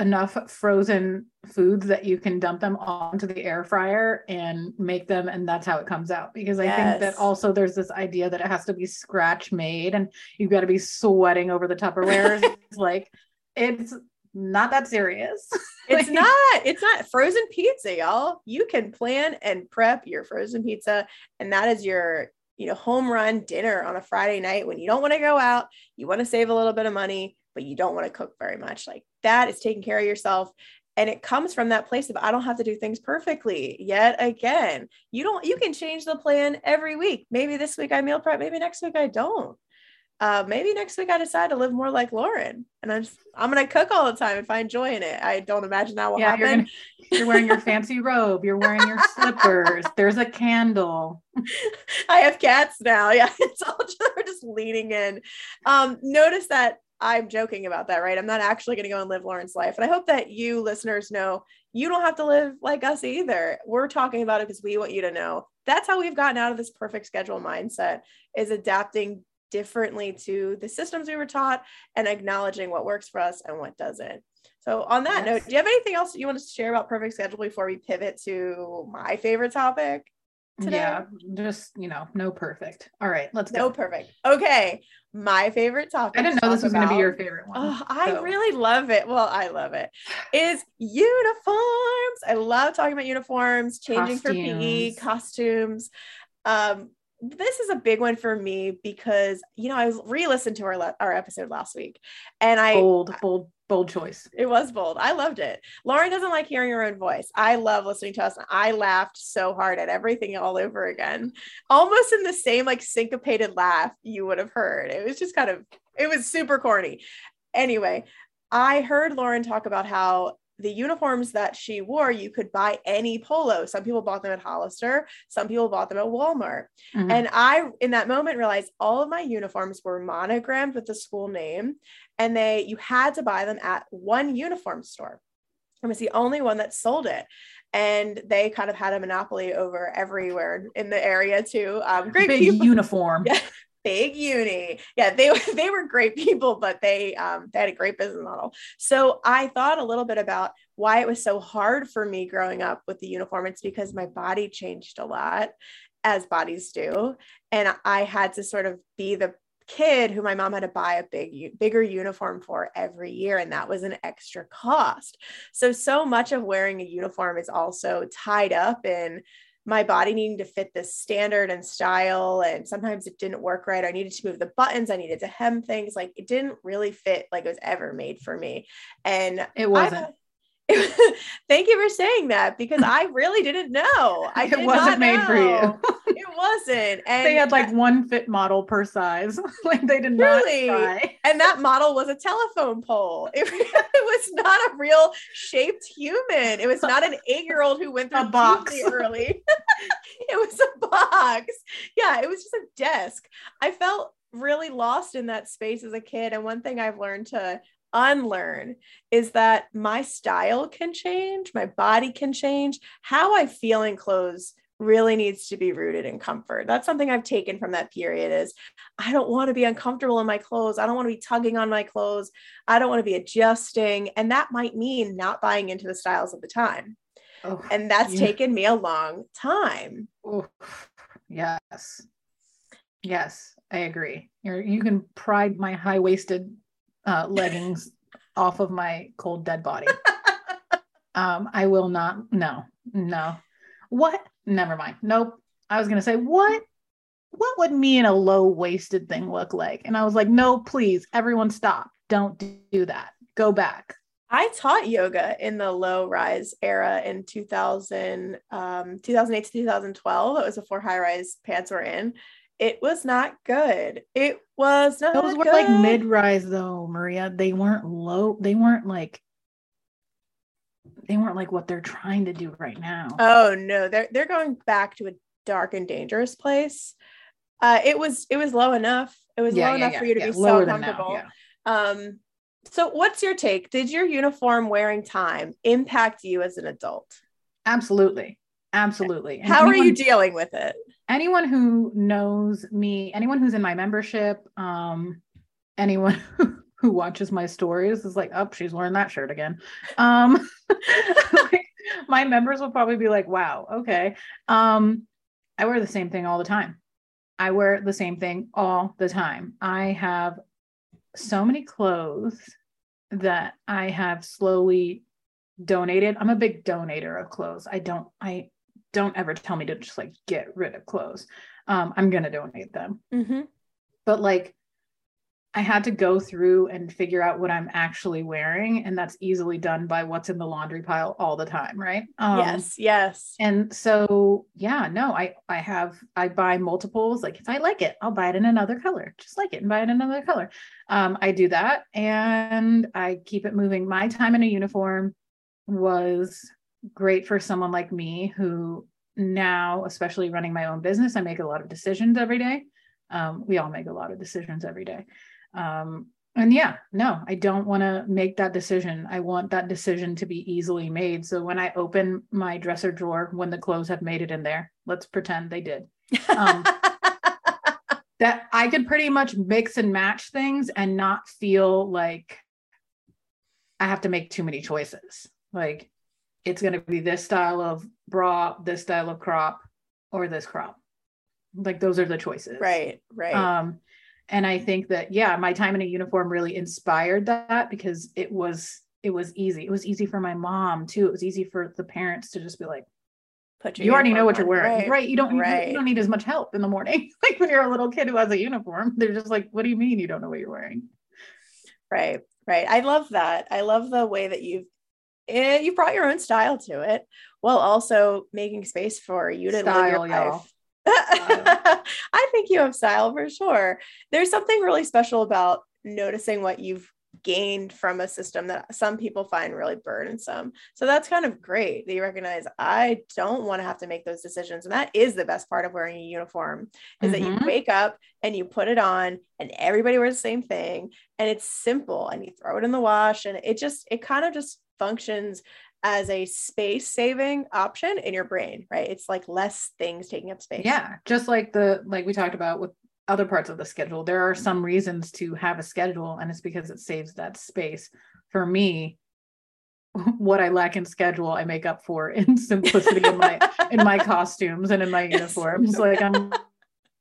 enough frozen foods that you can dump them onto the air fryer and make them and that's how it comes out. Because i yes. think that also there's this idea that it has to be scratch made and you've got to be sweating over the tupperware. It's like it's not that serious. It's like, not it's not frozen pizza y'all. You can plan and prep your frozen pizza and that is your you know home run dinner on a friday night when you don't want to go out you want to save a little bit of money but you don't want to cook very much. Like that is taking care of yourself. And it comes from that place of I don't have to do things perfectly yet again. You don't, you can change the plan every week. Maybe this week I meal prep, maybe next week I don't. Uh, maybe next week I decide to live more like Lauren and I'm just, I'm gonna cook all the time and find joy in it. I don't imagine that will yeah, happen. You're, gonna, you're wearing your fancy robe, you're wearing your slippers, there's a candle. I have cats now. Yeah, it's all just, just leaning in. Um, notice that I'm joking about that, right? I'm not actually going to go and live Lauren's life. And I hope that you listeners know you don't have to live like us either. We're talking about it because we want you to know that's how we've gotten out of this perfect schedule mindset is adapting differently to the systems we were taught and acknowledging what works for us and what doesn't. So on that yes. note, do you have anything else you want to share about perfect schedule before we pivot to my favorite topic? Today? Yeah, just you know, no perfect. All right, let's no go. No perfect. Okay, my favorite topic. I didn't know this was going to be your favorite one. Oh, I really love it. Well, I love it. Is uniforms. I love talking about uniforms, changing costumes. for PE, costumes. Um, this is a big one for me because you know I was re-listened to our our episode last week, and I bold bold bold choice. It was bold. I loved it. Lauren doesn't like hearing her own voice. I love listening to us. I laughed so hard at everything all over again, almost in the same like syncopated laugh you would have heard. It was just kind of it was super corny. Anyway, I heard Lauren talk about how the uniforms that she wore, you could buy any polo. Some people bought them at Hollister, some people bought them at Walmart. Mm-hmm. And I, in that moment, realized all of my uniforms were monogrammed with the school name, and they you had to buy them at one uniform store. I was the only one that sold it. And they kind of had a monopoly over everywhere in the area too. Um, great Big people. uniform. Yeah big uni. Yeah they they were great people but they um they had a great business model. So i thought a little bit about why it was so hard for me growing up with the uniform. It's because my body changed a lot as bodies do. And i had to sort of be the kid who my mom had to buy a big bigger uniform for every year and that was an extra cost. So so much of wearing a uniform is also tied up in my body needing to fit this standard and style. And sometimes it didn't work right. I needed to move the buttons, I needed to hem things. Like it didn't really fit like it was ever made for me. And it wasn't. I, Thank you for saying that because I really didn't know. I it wasn't made know. for you. Wasn't. And they had like one fit model per size. like they did really? not try. And that model was a telephone pole. It, it, was not a real shaped human. It was not an eight-year-old who went through a box early. it was a box. Yeah, it was just a desk. I felt really lost in that space as a kid. And one thing I've learned to unlearn is that my style can change, my body can change, how I feel in clothes really needs to be rooted in comfort. That's something I've taken from that period is I don't want to be uncomfortable in my clothes. I don't want to be tugging on my clothes. I don't want to be adjusting and that might mean not buying into the styles of the time. Oh, and that's yeah. taken me a long time. Yes. Yes, I agree. You're, you can pry my high-waisted uh, leggings off of my cold dead body. um, I will not. No, no. What? Never mind. Nope. I was gonna say what? What would me in a low-waisted thing look like? And I was like, no, please, everyone, stop. Don't do that. Go back. I taught yoga in the low rise era in 2000, um, 2008 to 2012. It was before high rise pants were in it was not good. It was not. Those were good. like mid rise though, Maria. They weren't low. They weren't like. They weren't like what they're trying to do right now. Oh no, they're they're going back to a dark and dangerous place. Uh, it was it was low enough. It was yeah, low yeah, enough yeah, for you to be so comfortable. Um, so what's your take? Did your uniform wearing time impact you as an adult? Absolutely. Absolutely. And How anyone, are you dealing with it? Anyone who knows me, anyone who's in my membership, um, anyone who, watches my stories is like, oh, she's wearing that shirt again. Um, like, my members will probably be like, wow, okay. Um, I wear the same thing all the time. I wear the same thing all the time. I have so many clothes that I have slowly donated. I'm a big donator of clothes. I don't, I don't ever tell me to just like get rid of clothes. Um, I'm gonna donate them. Mm-hmm. But like, I had to go through and figure out what I'm actually wearing, and that's easily done by what's in the laundry pile all the time, right? Um, yes, yes. And so, yeah, no, I I have I buy multiples. Like if I like it, I'll buy it in another color, just like it, and buy it in another color. Um, I do that, and I keep it moving. My time in a uniform was great for someone like me who now, especially running my own business, I make a lot of decisions every day. Um, we all make a lot of decisions every day. Um, and yeah, no, I don't want to make that decision. I want that decision to be easily made. So when I open my dresser drawer, when the clothes have made it in there, let's pretend they did. Um, that I could pretty much mix and match things and not feel like I have to make too many choices. Like it's going to be this style of bra, this style of crop, or this crop. Like those are the choices. Right, right. Um, and I think that yeah, my time in a uniform really inspired that because it was it was easy. It was easy for my mom too. It was easy for the parents to just be like, Put your you already know what you're wearing, right? right? You don't right. you don't need as much help in the morning. like when you're a little kid who has a uniform, they're just like, "What do you mean you don't know what you're wearing?" Right, right. I love that. I love the way that you've eh, it, you brought your own style to it while also making space for you to style, live your life. I think you have style for sure. There's something really special about noticing what you've gained from a system that some people find really burdensome. So that's kind of great that you recognize I don't want to have to make those decisions. And that is the best part of wearing a uniform is mm-hmm. that you mm-hmm. wake up and you put it on and everybody wears the same thing and it's simple and you throw it in the wash and it just it kind of just functions as a space saving option in your brain, right? It's like less things taking up space. Yeah. Just like the, like we talked about with other parts of the schedule, there are some reasons to have a schedule, and it's because it saves that space. For me, what I lack in schedule, I make up for in simplicity in my in my costumes and in my uniforms. Like I'm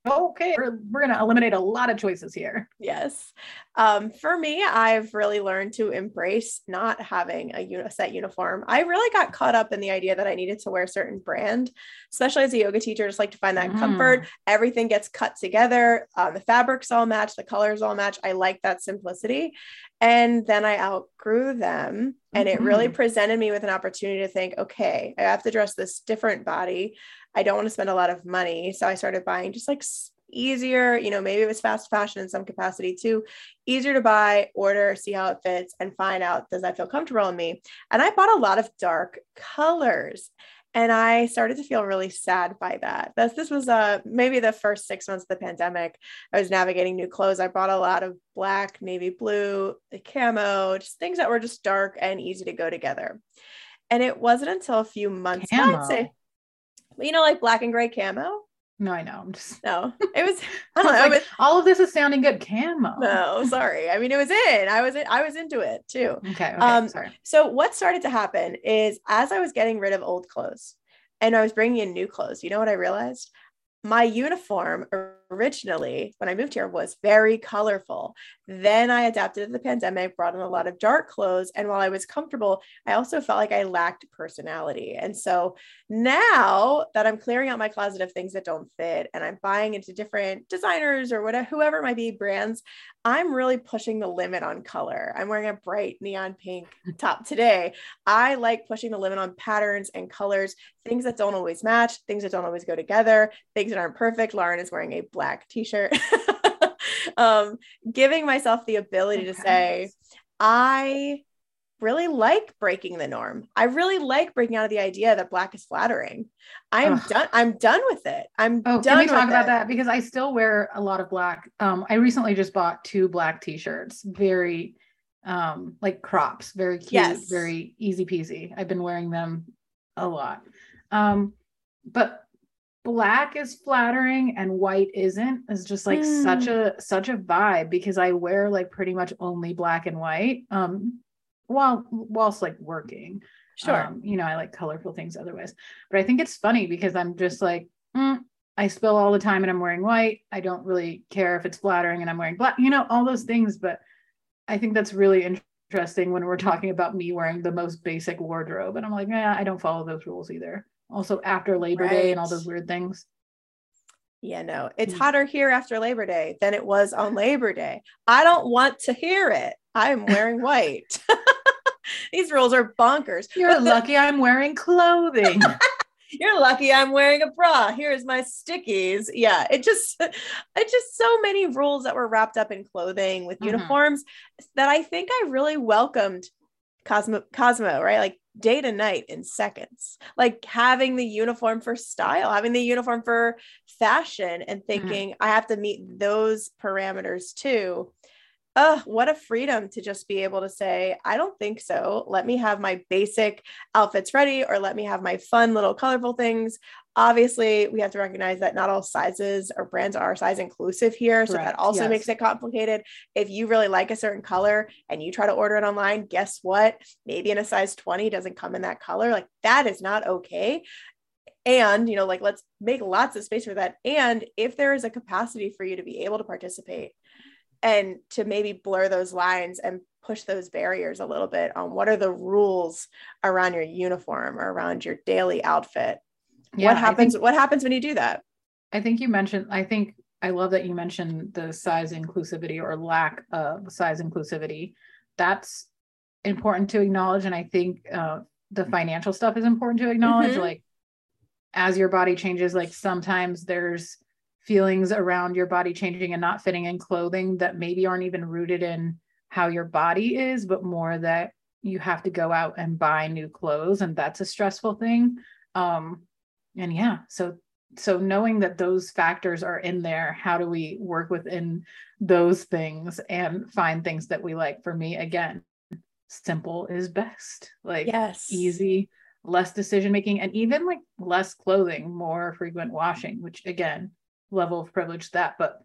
okay, we're, we're going to eliminate a lot of choices here. Yes. Um, for me, I've really learned to embrace not having a uni- set uniform. I really got caught up in the idea that I needed to wear a certain brand, especially as a yoga teacher, just like to find that mm. comfort. Everything gets cut together. Um, the fabrics all match, the colors all match. I like that simplicity. And then I outgrew them. And it really mm-hmm. presented me with an opportunity to think, okay, I have to dress this different body. I don't want to spend a lot of money. So I started buying just like easier, you know, maybe it was fast fashion in some capacity too, easier to buy, order, see how it fits, and find out does that feel comfortable in me. And I bought a lot of dark colors. and I started to feel really sad by that. This this was uh maybe the first six months of the pandemic. I was navigating new clothes. I bought a lot of black, navy blue, camo, just things that were just dark and easy to go together. And it wasn't until a few months, say, you know, like black and gray camo. No, I know. I'm just no. It was. I don't know. like, was, all of this is sounding good. Camo. No, sorry. I mean, it was in. I was. In, I was into it too. Okay. okay um. Sorry. So what started to happen is as I was getting rid of old clothes, and I was bringing in new clothes. You know what I realized? my uniform originally when I moved here was very colorful. Then I adapted to the pandemic, brought in a lot of dark clothes. And while I was comfortable, I also felt like I lacked personality. And so now that I'm clearing out my closet of things that don't fit and I'm buying into different designers or whatever, whoever might be brands, I'm really pushing the limit on color. I'm wearing a bright neon pink top today. I like pushing the limit on patterns and colors, things that don't always match, things that don't always go together, things that aren't perfect. Lauren is wearing a black t-shirt. um, giving myself the ability okay. to say, I really like breaking the norm. I really like breaking out of the idea that black is flattering. I'm Ugh. done. I'm done with it. I'm oh, done. Can we talk about it. that? Because I still wear a lot of black. Um, I recently just bought two black t-shirts, very um like crops, very cute, yes. very easy peasy. I've been wearing them a lot. Um, but black is flattering and white isn't is just like mm. such a such a vibe because I wear like pretty much only black and white. Um while whilst like working. Sure. Um, you know, I like colorful things otherwise. But I think it's funny because I'm just like, mm, I spill all the time and I'm wearing white. I don't really care if it's flattering and I'm wearing black, you know, all those things. But I think that's really interesting when we're talking about me wearing the most basic wardrobe. And I'm like, yeah, I don't follow those rules either. Also after Labor right. Day and all those weird things. Yeah, no, it's mm. hotter here after Labor Day than it was on Labor Day. I don't want to hear it. I'm wearing white. These rules are bonkers. You're lucky I'm wearing clothing. You're lucky I'm wearing a bra. Here's my stickies. Yeah, it just it's just so many rules that were wrapped up in clothing with mm-hmm. uniforms that I think I really welcomed Cosmo Cosmo, right? Like day to night in seconds. Like having the uniform for style, having the uniform for fashion and mm-hmm. thinking mm-hmm. I have to meet those parameters too oh, what a freedom to just be able to say, I don't think so. Let me have my basic outfits ready, or let me have my fun little colorful things. Obviously, we have to recognize that not all sizes or brands are size inclusive here. So that also yes. makes it complicated. If you really like a certain color and you try to order it online, guess what? Maybe in a size 20 doesn't come in that color. Like that is not okay and you know like let's make lots of space for that and if there is a capacity for you to be able to participate and to maybe blur those lines and push those barriers a little bit on what are the rules around your uniform or around your daily outfit yeah, what happens think, what happens when you do that i think you mentioned i think i love that you mentioned the size inclusivity or lack of size inclusivity that's important to acknowledge and i think uh, the financial stuff is important to acknowledge mm-hmm. like as your body changes like sometimes there's feelings around your body changing and not fitting in clothing that maybe aren't even rooted in how your body is, but more that you have to go out and buy new clothes and that's a stressful thing. Um, and yeah, so so knowing that those factors are in there, how do we work within those things and find things that we like? For me, again, simple is best. Like yes, easy, less decision making, and even like less clothing, more frequent washing, which again level of privilege that, but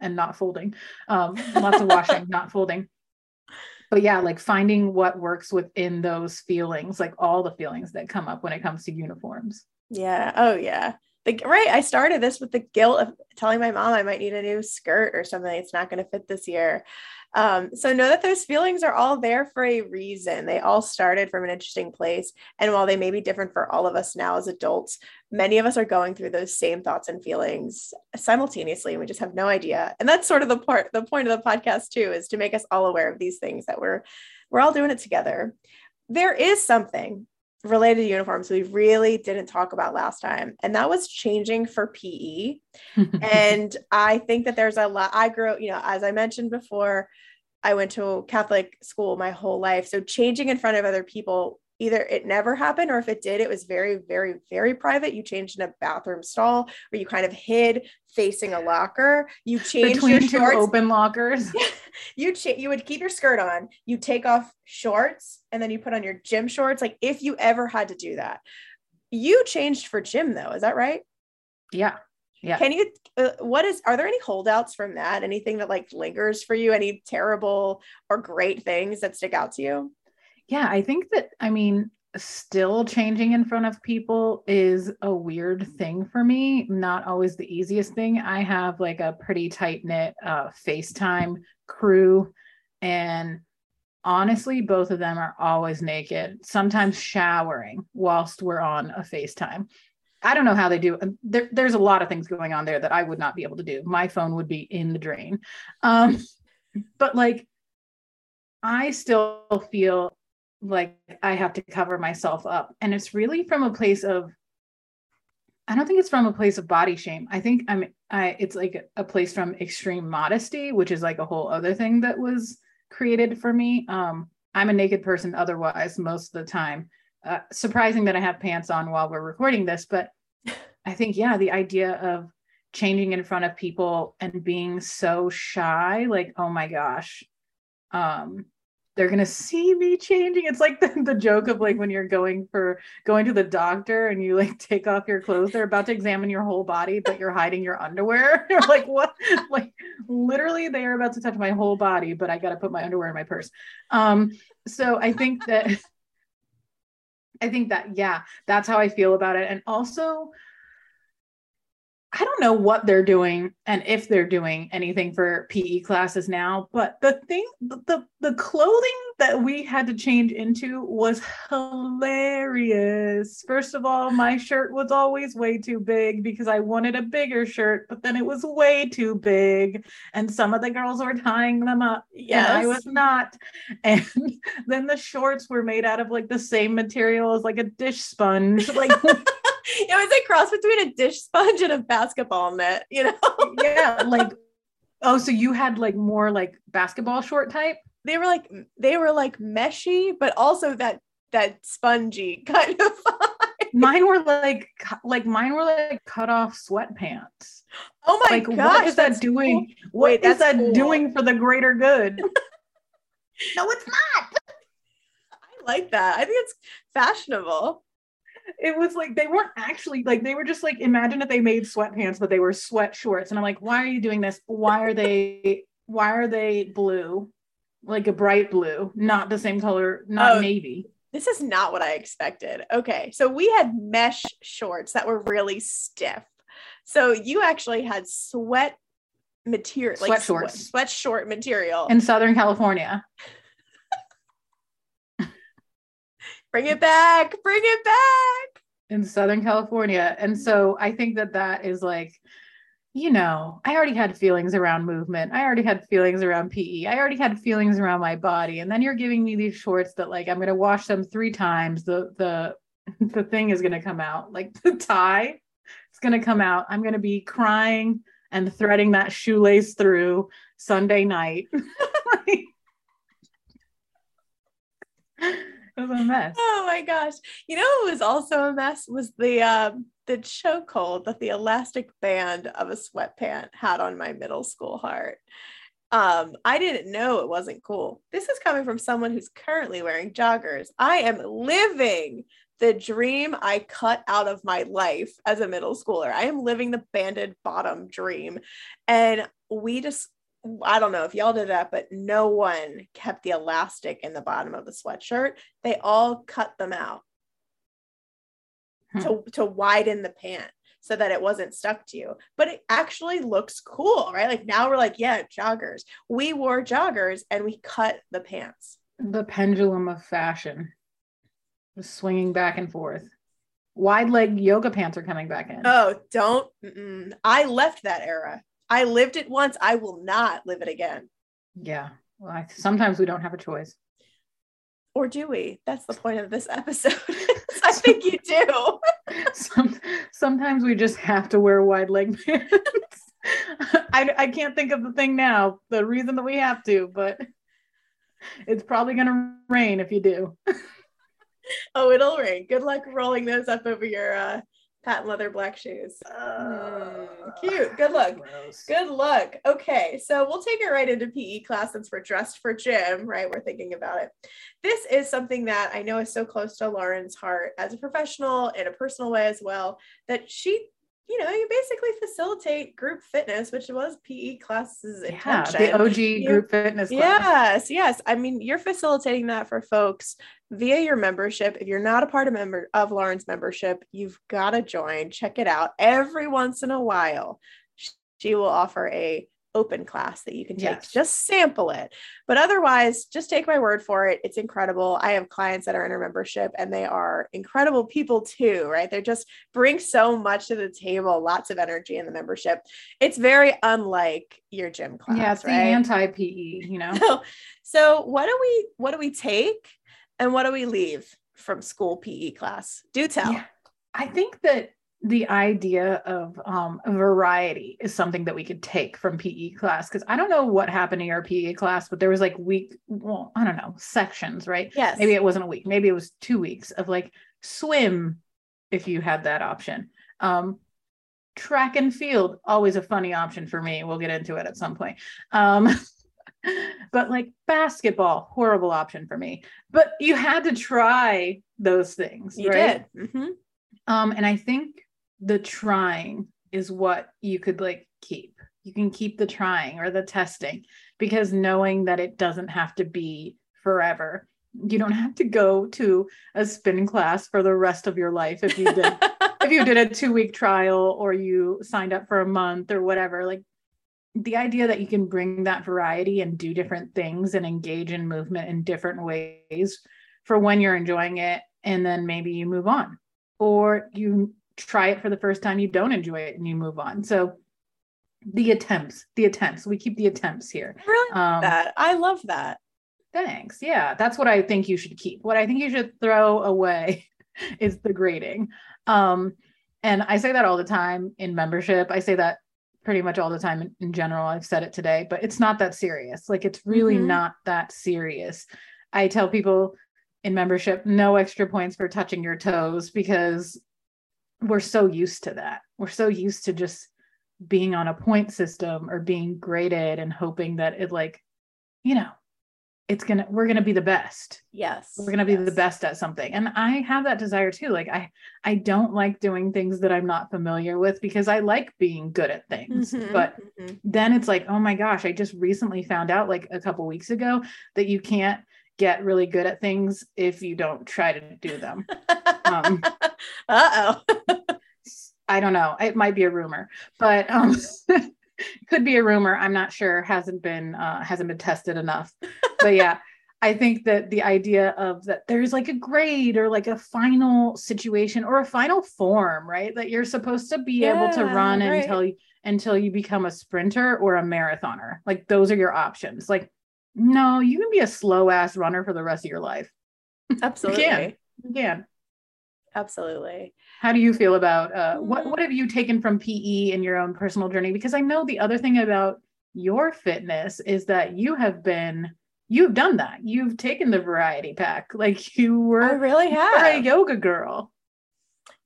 and not folding. Um, lots of washing, not folding. But yeah, like finding what works within those feelings, like all the feelings that come up when it comes to uniforms. Yeah. Oh yeah. The, right. I started this with the guilt of telling my mom I might need a new skirt or something. It's not going to fit this year. Um, so know that those feelings are all there for a reason. They all started from an interesting place. And while they may be different for all of us now as adults, many of us are going through those same thoughts and feelings simultaneously. And we just have no idea. And that's sort of the part, the point of the podcast too, is to make us all aware of these things that we're we're all doing it together. There is something related to uniforms we really didn't talk about last time and that was changing for pe and i think that there's a lot i grew you know as i mentioned before i went to catholic school my whole life. So changing in front of other people either it never happened or if it did, it was very, very, very private. You changed in a bathroom stall or you kind of hid facing a locker. You changed Between your two open lockers. you cha- you would keep your skirt on, you take off shorts, and then you put on your gym shorts. Like if you ever had to do that, you changed for gym though. Is that right? Yeah. Yeah. Can you? Uh, what is? Are there any holdouts from that? Anything that like lingers for you? Any terrible or great things that stick out to you? Yeah, I think that, I mean, still changing in front of people is a weird thing for me, not always the easiest thing. I have like a pretty tight knit uh, FaceTime crew, and honestly, both of them are always naked, sometimes showering whilst we're on a FaceTime. I don't know how they do. There, there's a lot of things going on there that I would not be able to do. My phone would be in the drain. Um, but like, I still feel like I have to cover myself up. And it's really from a place of, I don't think it's from a place of body shame. I think I'm, I, it's like a place from extreme modesty, which is like a whole other thing that was created for me. Um, I'm a naked person otherwise most of the time. Uh, surprising that I have pants on while we're recording this, but I think, yeah, the idea of changing in front of people and being so shy, like, oh my gosh, um, they're gonna see me changing. It's like the, the joke of like when you're going for going to the doctor and you like take off your clothes, they're about to examine your whole body, but you're hiding your underwear. you're like, what? Like literally they are about to touch my whole body, but I gotta put my underwear in my purse. Um, so I think that I think that, yeah, that's how I feel about it. And also, I don't know what they're doing and if they're doing anything for PE classes now, but the thing, the the clothing that we had to change into was hilarious. First of all, my shirt was always way too big because I wanted a bigger shirt, but then it was way too big, and some of the girls were tying them up, Yes. and I was not. And then the shorts were made out of like the same material as like a dish sponge, like. it was a cross between a dish sponge and a basketball net, you know? yeah, like oh, so you had like more like basketball short type? they were like they were like meshy, but also that that spongy kind of Mine were like like mine were like cut off sweatpants. Oh my like gosh. what is that doing? cool. What Wait, is that cool. doing for the greater good? no, it's not. I like that. I think it's fashionable. It was like they weren't actually like they were just like imagine if they made sweatpants, but they were sweat shorts. And I'm like, why are you doing this? Why are they why are they blue? Like a bright blue, not the same color, not Oh. navy. This is not what I expected. Okay. So we had mesh shorts that were really stiff. So you actually had sweat material, Sweat like shorts. Sweat, sweat short material. In Southern California. Bring it back. Bring it back. in Southern California. And so I think that that is like, you know, I already had feelings around movement. I already had feelings around PE. I already had feelings around my body. And then you're giving me these shorts that like I'm going to wash them 3 times. The the the thing is going to come out. Like the tie it's going to come out. I'm going to be crying and threading that shoelace through Sunday night. was a mess. Oh my gosh. You know it was also a mess was the um the chokehold that the elastic band of a sweatpant had on my middle school heart. Um, I didn't know it wasn't cool. This is coming from someone who's currently wearing joggers. I am living the dream I cut out of my life as a middle schooler. I am living the banded bottom dream. And we just I don't know if y'all did that, but no one kept the elastic in the bottom of the sweatshirt. They all cut them out Hmm. to, to widen the pant so that it wasn't stuck to you. But it actually looks cool, right? Like now we're like, yeah, joggers. We wore joggers and we cut the pants. the pendulum of fashion was swinging back and forth. Wide leg yoga pants are coming back in. Oh, don't. mm-mm. I left that era. I lived it once. I will not live it again. yeah. Well, I, sometimes we don't have a choice. Or do we? That's the point of this episode. I think you do. Some, sometimes we just have to wear wide leg pants. I, I can't think of the thing now, the reason that we have to, but it's probably going to rain if you do. oh, it'll rain. Good luck rolling those up over your uh, patent leather black shoes. Uh, cute. Good luck. Gross. Good luck. Okay, so we'll take it right into PE class since we're dressed for gym, right? We're thinking about it. This is something that I know is so close to Lauren's heart as a professional in a personal way as well that she you know, you basically facilitate group fitness, which was PE classes intention. Yeah, the OG you, group fitness class. Yes, yes. I mean, you're facilitating that for folks via your membership. If you're not a part of member of Lauren's membership, you've got to join. Check it out. Every once in a while, she will offer a open class that you can take. Yes. just sample it. But otherwise just take my word for it. It's incredible. I have clients that are in our membership and they are incredible people too right? They just bring so much to the table lots of energy in the membership. It's very unlike your gym class yeah it's right? the anti-pe you know? So, so what do we what do we take and what do we leave from school pe class? Do tell. Yeah. i think that the idea of um, variety is something that we could take from PE class because I don't know what happened in your PE class, but there was like week, well, I don't know, sections, right? Yes. Maybe it wasn't a week, maybe it was two weeks of like swim if you had that option. Um, track and field, always a funny option for me. We'll get into it at some point. Um, but like basketball, horrible option for me. But you had to try those things. You right? did. Mm-hmm. Um, and I think the trying is what you could like keep. You can keep the trying or the testing because knowing that it doesn't have to be forever. You don't have to go to a spin class for the rest of your life if you did if you did a 2 week trial or you signed up for a month or whatever. Like the idea that you can bring that variety and do different things and engage in movement in different ways for when you're enjoying it and then maybe you move on or you try it for the first time, you don't enjoy it, and you move on. So the attempts, the attempts, we keep the attempts here. really um, that. I love that. Thanks. Yeah, that's what I think you should keep. What I think you should throw away is the grading. Um, and I say that all the time in membership. I say that pretty much all the time in, in general. I've said it today, but it's not that serious. Like it's really mm-hmm. not that serious. I tell people in membership no extra points for touching your toes because we're so used to that. We're so used to just being on a point system or being graded and hoping that it like, you know, it's gonna we're gonna be the best. Yes. We're gonna be yes. the best at something. And I have that desire too. Like I I don't like doing things that I'm not familiar with because I like being good at things. Mm-hmm, but mm-hmm. then it's like, oh my gosh, I just recently found out like a couple weeks ago that you can't get really good at things if you don't try to do them. Um, uh oh. I don't know. It might be a rumor, but um, could be a rumor. I'm not sure. Hasn't been uh, hasn't been tested enough. But yeah, I think that the idea of that there's like a grade or like a final situation or a final form, right? That you're supposed to be yeah, able to run right. until you until you become a sprinter or a marathoner. Like those are your options. Like no, you can be a slow ass runner for the rest of your life. Absolutely. you can. You can. Absolutely. How do you feel about uh, what what have you taken from PE in your own personal journey? Because I know the other thing about your fitness is that you have been you've done that. You've taken the variety pack. Like you were I really have a yoga girl.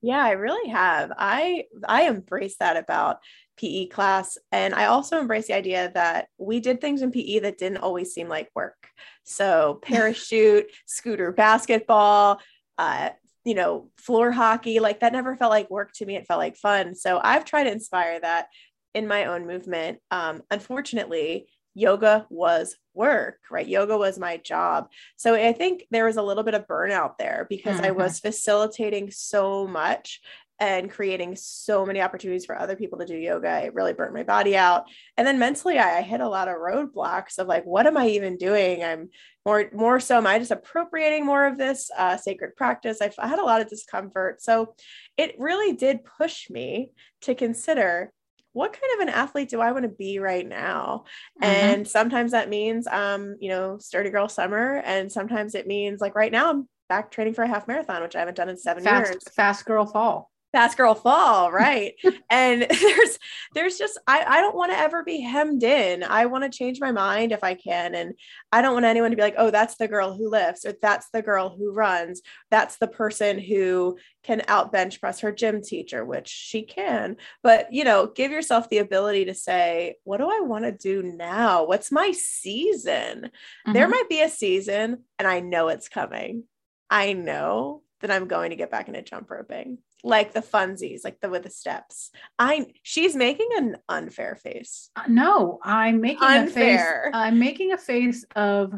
Yeah, I really have. I I embrace that about PE class and I also embrace the idea that we did things in PE that didn't always seem like work. So parachute, scooter basketball, uh, you know, floor hockey, like that never felt like work to me. It felt like fun. So I've tried to inspire that in my own movement. Um, unfortunately, yoga was work, right? Yoga was my job. So I think there was a little bit of burnout there because mm-hmm. I was facilitating so much and creating so many opportunities for other people to do yoga. It really burnt my body out. And then mentally, I, I hit a lot of roadblocks of like, what am I even doing? I'm more, more so, am I just appropriating more of this uh, sacred practice? I've, I had a lot of discomfort. So it really did push me to consider what kind of an athlete do I want to be right now? Mm-hmm. And sometimes that means, um, you know, sturdy girl summer. And sometimes it means like right now I'm back training for a half marathon, which I haven't done in seven fast, years. Fast girl fall fast girl fall right? And there's there's just i i don't want to ever be hemmed in. I want to change my mind if i can and i don't want anyone to be like oh that's the girl who lifts or that's the girl who runs that's the person who can out bench press her gym teacher which she can. But you know give yourself the ability to say what do i want to do now? What's my season? Mm-hmm. there might be a season and i know it's coming. I know that i'm going to get back into jump roping like the funsies, like the with the steps. I she's making an unfair face. Uh, no, I'm making unfair. a face. I'm making a face of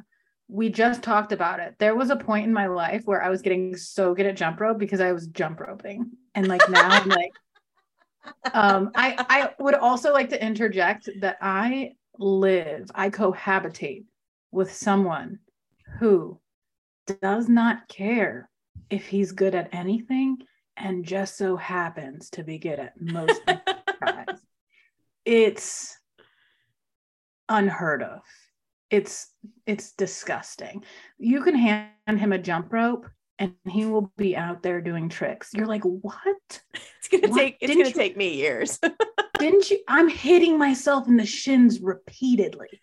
we just talked about it. There was a point in my life where I was getting so good at jump rope because I was jump roping. And like now I'm like um I I would also like to interject that I live, I cohabitate with someone who does not care if he's good at anything and just so happens to be good at most. It's unheard of. It's it's disgusting. You can hand him a jump rope and he will be out there doing tricks. You're like, what? It's gonna what? take it's didn't gonna you, take me years. didn't you? I'm hitting myself in the shins repeatedly.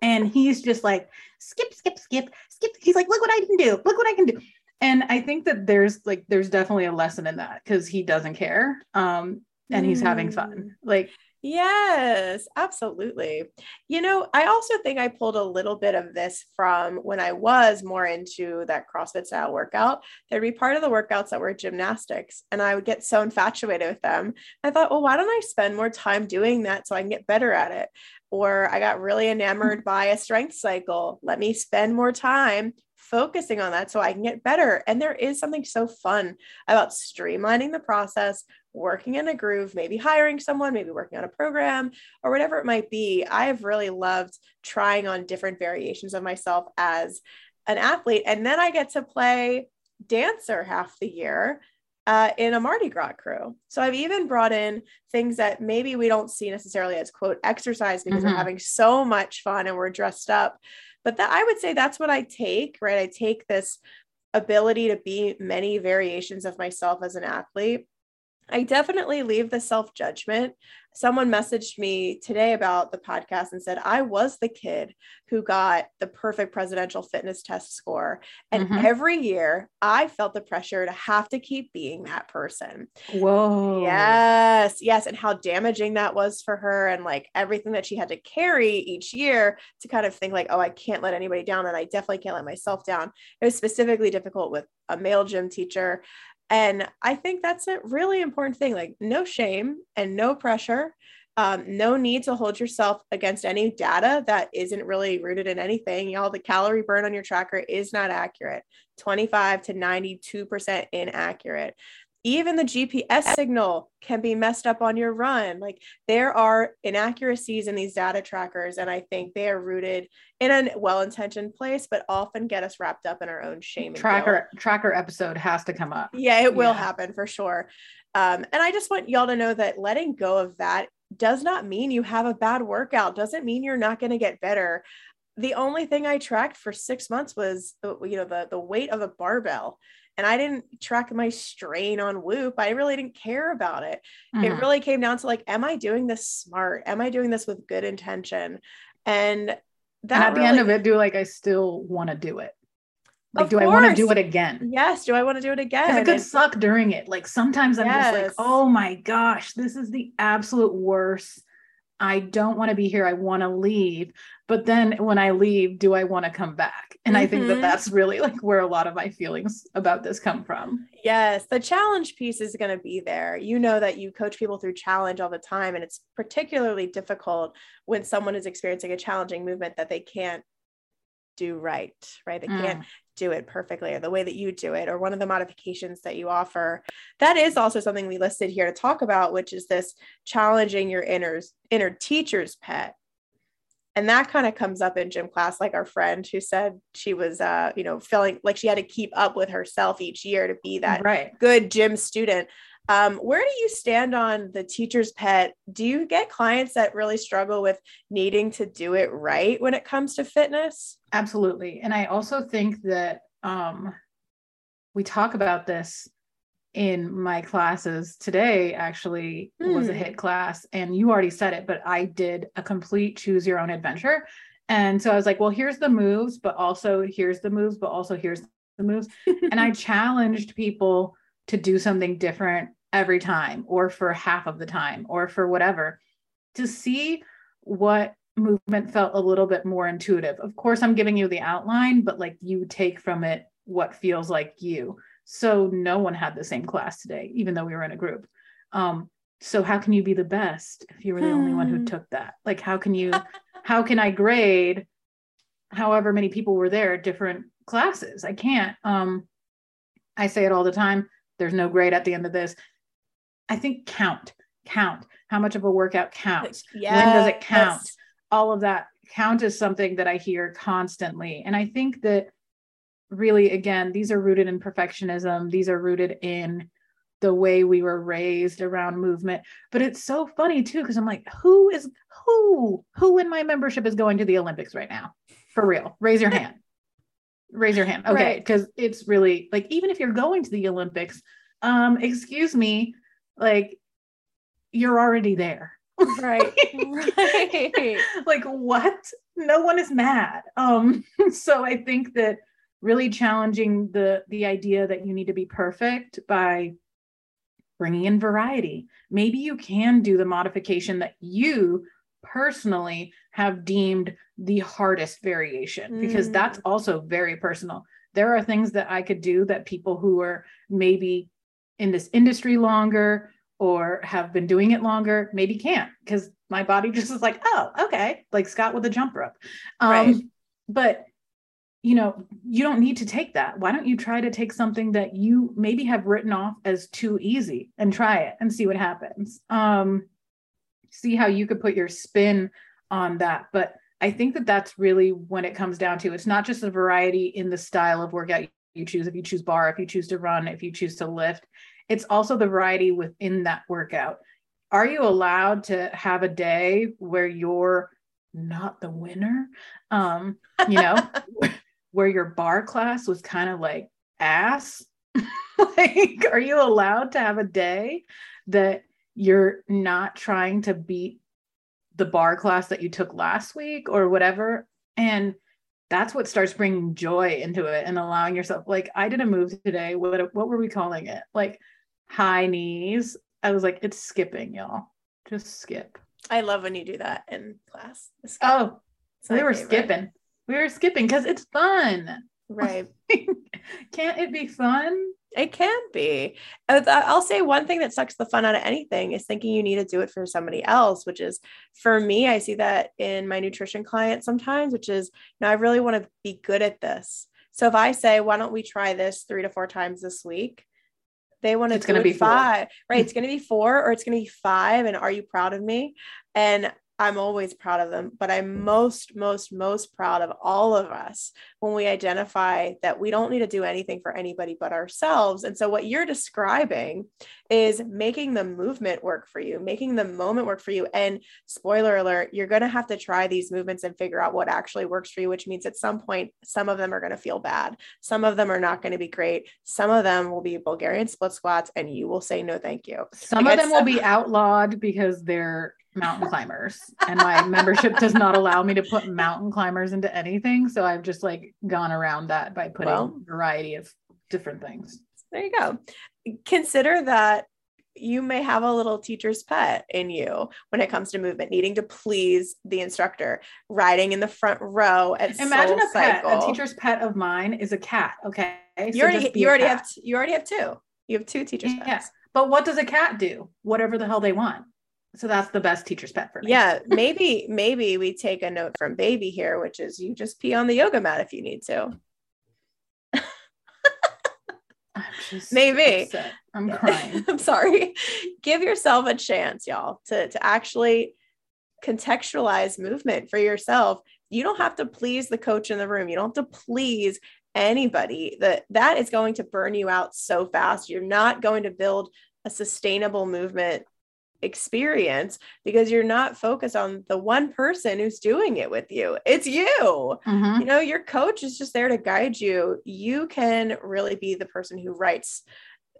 And he's just like, skip, skip, skip, skip. He's like, look what I can do. Look what I can do and i think that there's like there's definitely a lesson in that because he doesn't care um and he's having fun mm. like Yes, absolutely. You know, I also think I pulled a little bit of this from when I was more into that CrossFit style workout. There'd be part of the workouts that were gymnastics, and I would get so infatuated with them. I thought, well, why don't I spend more time doing that so I can get better at it? Or I got really enamored by a strength cycle. Let me spend more time focusing on that so I can get better. And there is something so fun about streamlining the process, working in a groove, maybe hiring someone, maybe working on a program or whatever it might be. I have really loved trying on different variations of myself as an athlete. And then I get to play dancer half the year. Uh, in a Mardi Gras crew. So I've even brought in things that maybe we don't see necessarily as quote exercise because mm-hmm. we're having so much fun and we're dressed up, but that I would say that's what I take, right? I take this ability to be many variations of myself as an athlete I definitely leave the self judgment. Someone messaged me today about the podcast and said, I was the kid who got the perfect presidential fitness test score. And mm-hmm. every year I felt the pressure to have to keep being that person. Whoa. Yes. Yes. And how damaging that was for her and like everything that she had to carry each year to kind of think, like, oh, I can't let anybody down. And I definitely can't let myself down. It was specifically difficult with a male gym teacher and I think that's a really important thing like, no shame and no pressure. Um, no need to hold yourself against any data that isn't really rooted in anything. Y'all, the calorie burn on your tracker is not accurate 25 to 92% inaccurate even the GPS signal can be messed up on your run. Like there are inaccuracies in these data trackers, and I think they are rooted in a well-intentioned place, but often get us wrapped up in our own shame. tracker tracker episode has to come up. Yeah, it will happen for sure. Um, and I just want y'all to know that letting go of that does not mean you have a bad workout. Doesn't mean you're not going to get better. The only thing I tracked for six months was you know the the weight of a barbell and I didn't track my strain on Whoop. I really didn't care about it. Mm-hmm. It really came down to like, am I doing this smart? Am I doing this with good intention? And that and at really, the end of it, do like I still want to do it? Like, do course. I want to do it again? Yes. Do I want to do it again? I could suck during it. Like sometimes I'm yes. just like, oh my gosh, this is the absolute worst. I don't want to be here. I want to leave. But then when I leave, do I want to come back? And mm-hmm. I think that mm-hmm. that's really like where a lot of my feelings about this come from. Yes, the challenge piece is going to be there. You know that you coach people through challenge all the time. And it's particularly difficult when someone is experiencing a challenging movement that they can't do right, right? They mm. can't do it perfectly or the way that you do it or one of the modifications that you offer that is also something we listed here to talk about which is this challenging your inner inner teacher's pet and that kind of comes up in gym class like our friend who said she was uh you know feeling like she had to keep up with herself each year to be that right. good gym student um, where do you stand on the teacher's pet? Do you get clients that really struggle with needing to do it right when it comes to fitness? Absolutely. And I also think that um, we talk about this in my classes today actually hmm. was a HIIT class and you already said it but i did a complete choose your own adventure. And so i was like well here's the moves but also here's the moves but also here's the moves. And i challenged people to do something different every time or for half of the time or for whatever to see what movement felt a little bit more intuitive. Of course i'm giving you the outline but like you take from it what feels like you so no one had the same class today, even though we were in a group. Um, so how can you be the best if you were the only one who hmm. took that? Like, how can you, how can I grade however many people were there different classes? I can't. Um, I say it all the time. There's no grade at the end of this. I think count, count. How much of a workout counts? Yes. When does it count? All of that count is something that I hear constantly. And I think that really again these are rooted in perfectionism. These are rooted in the way we were raised around movement. But it's so funny too because i'm like who is who who in my membership is going to the olympics right now? For real. Raise your hand. Raise your hand. Okay because right. it's really like even if you're going to the olympics um excuse me like you're already there. Right. Right. Like what? No one is mad. Um so i think that really challenging the the idea that you need to be perfect by bringing in variety maybe you can do the modification that you personally have deemed the hardest variation mm. because that's also very personal there are things that i could do that people who are maybe in this industry longer or have been doing it longer maybe can't because my body just is like oh okay like scott with a jump rope um, right. but you know, you don't need to take that. Why don't you try to take something that you maybe have written off as too easy and try it and see what happens? Um, see how you could put your spin on that. But I think that that's really when it comes down to it's not just a variety in the style of workout you choose. If you choose barre, if you choose to run, if you choose to lift, it's also the variety within that workout. Are you allowed to have a day where you're not the winner? Um, you know, where your barre class was kind of like ass? like, are you allowed to have a day that you're not trying to beat the barre class that you took last week or whatever? And that's what starts bringing joy into it and allowing yourself. Like, I did a move today. What, what were we calling it? Like, high knees. I was like, it's skipping, y'all. Just skip. I love when you do that in class. Oh, so they were favorite. skipping. We were skipping because it's fun. Right. Can't it be fun? It can be. Uh, I'll say one thing that sucks the fun out of anything is thinking you need to do it for somebody else, which is for me, I see that in my nutrition clients sometimes, which is, you know, I really want to be good at this. So if I say, why don't we try this three to four times this week? They want to it's going to be five, four. right? It's going to be four or it's going to be five. And are you proud of me? And I'm always proud of them, but I'm most, most, most proud of all of us when we identify that we don't need to do anything for anybody but ourselves. And so, what you're describing is making the movement work for you, making the moment work for you. And spoiler alert, you're going to have to try these movements and figure out what actually works for you, which means at some point, some of them are going to feel bad. Some of them are not going to be great. Some of them will be Bulgarian split squats, and you will say, no, thank you. Some like of them will be outlawed because they're mountain climbers and my membership does not allow me to put mountain climbers into anything so i've just like gone around that by putting well, a variety of different things there you go consider that you may have a little teacher's pet in you when it comes to movement, needing to please the instructor, riding in the front row at Imagine a pet. A teacher's pet of mine is a cat. Okay, you so already you already cat. have you already have two. You have two teachers' pets. Yeah. But what does a cat do? Whatever the hell they want. So that's the best teacher's pet for me. Yeah, maybe maybe we take a note from baby here, which is you just pee on the yoga mat if you need to. Maybe upset. I'm crying. I'm sorry. Give yourself a chance, y'all, to to actually contextualize movement for yourself. You don't have to please the coach in the room. You don't have to please anybody. That that is going to burn you out so fast. You're not going to build a sustainable movement experience because you're not focused on the one person who's doing it with you. It's you. Mm-hmm. You know, your coach is just there to guide you. You can really be the person who writes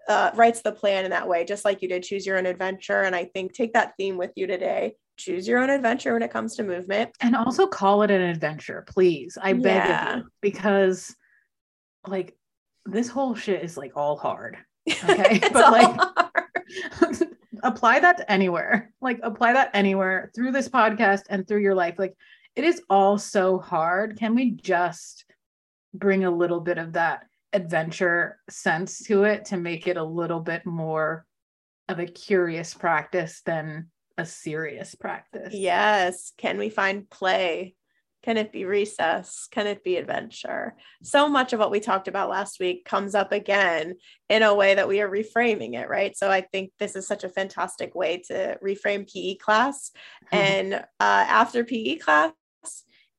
uh, writes the plan in that way, just like you did choose your own adventure. And I think take that theme with you today. Choose your own adventure when it comes to movement. And also call it an adventure, please. I beg of you, because like this whole shit is like all hard. Okay. but like apply that to anywhere. Like apply that anywhere through this podcast and through your life. Like it is all so hard. Can we just bring a little bit of that adventure sense to it to make it a little bit more of a curious practice than a serious practice. Yes. Can we find play? Can it be recess? Can it be adventure? So much of what we talked about last week comes up again in a way that we are reframing it, right? So I think this is such a fantastic way to reframe PE class. Mm-hmm. And uh, after PE class,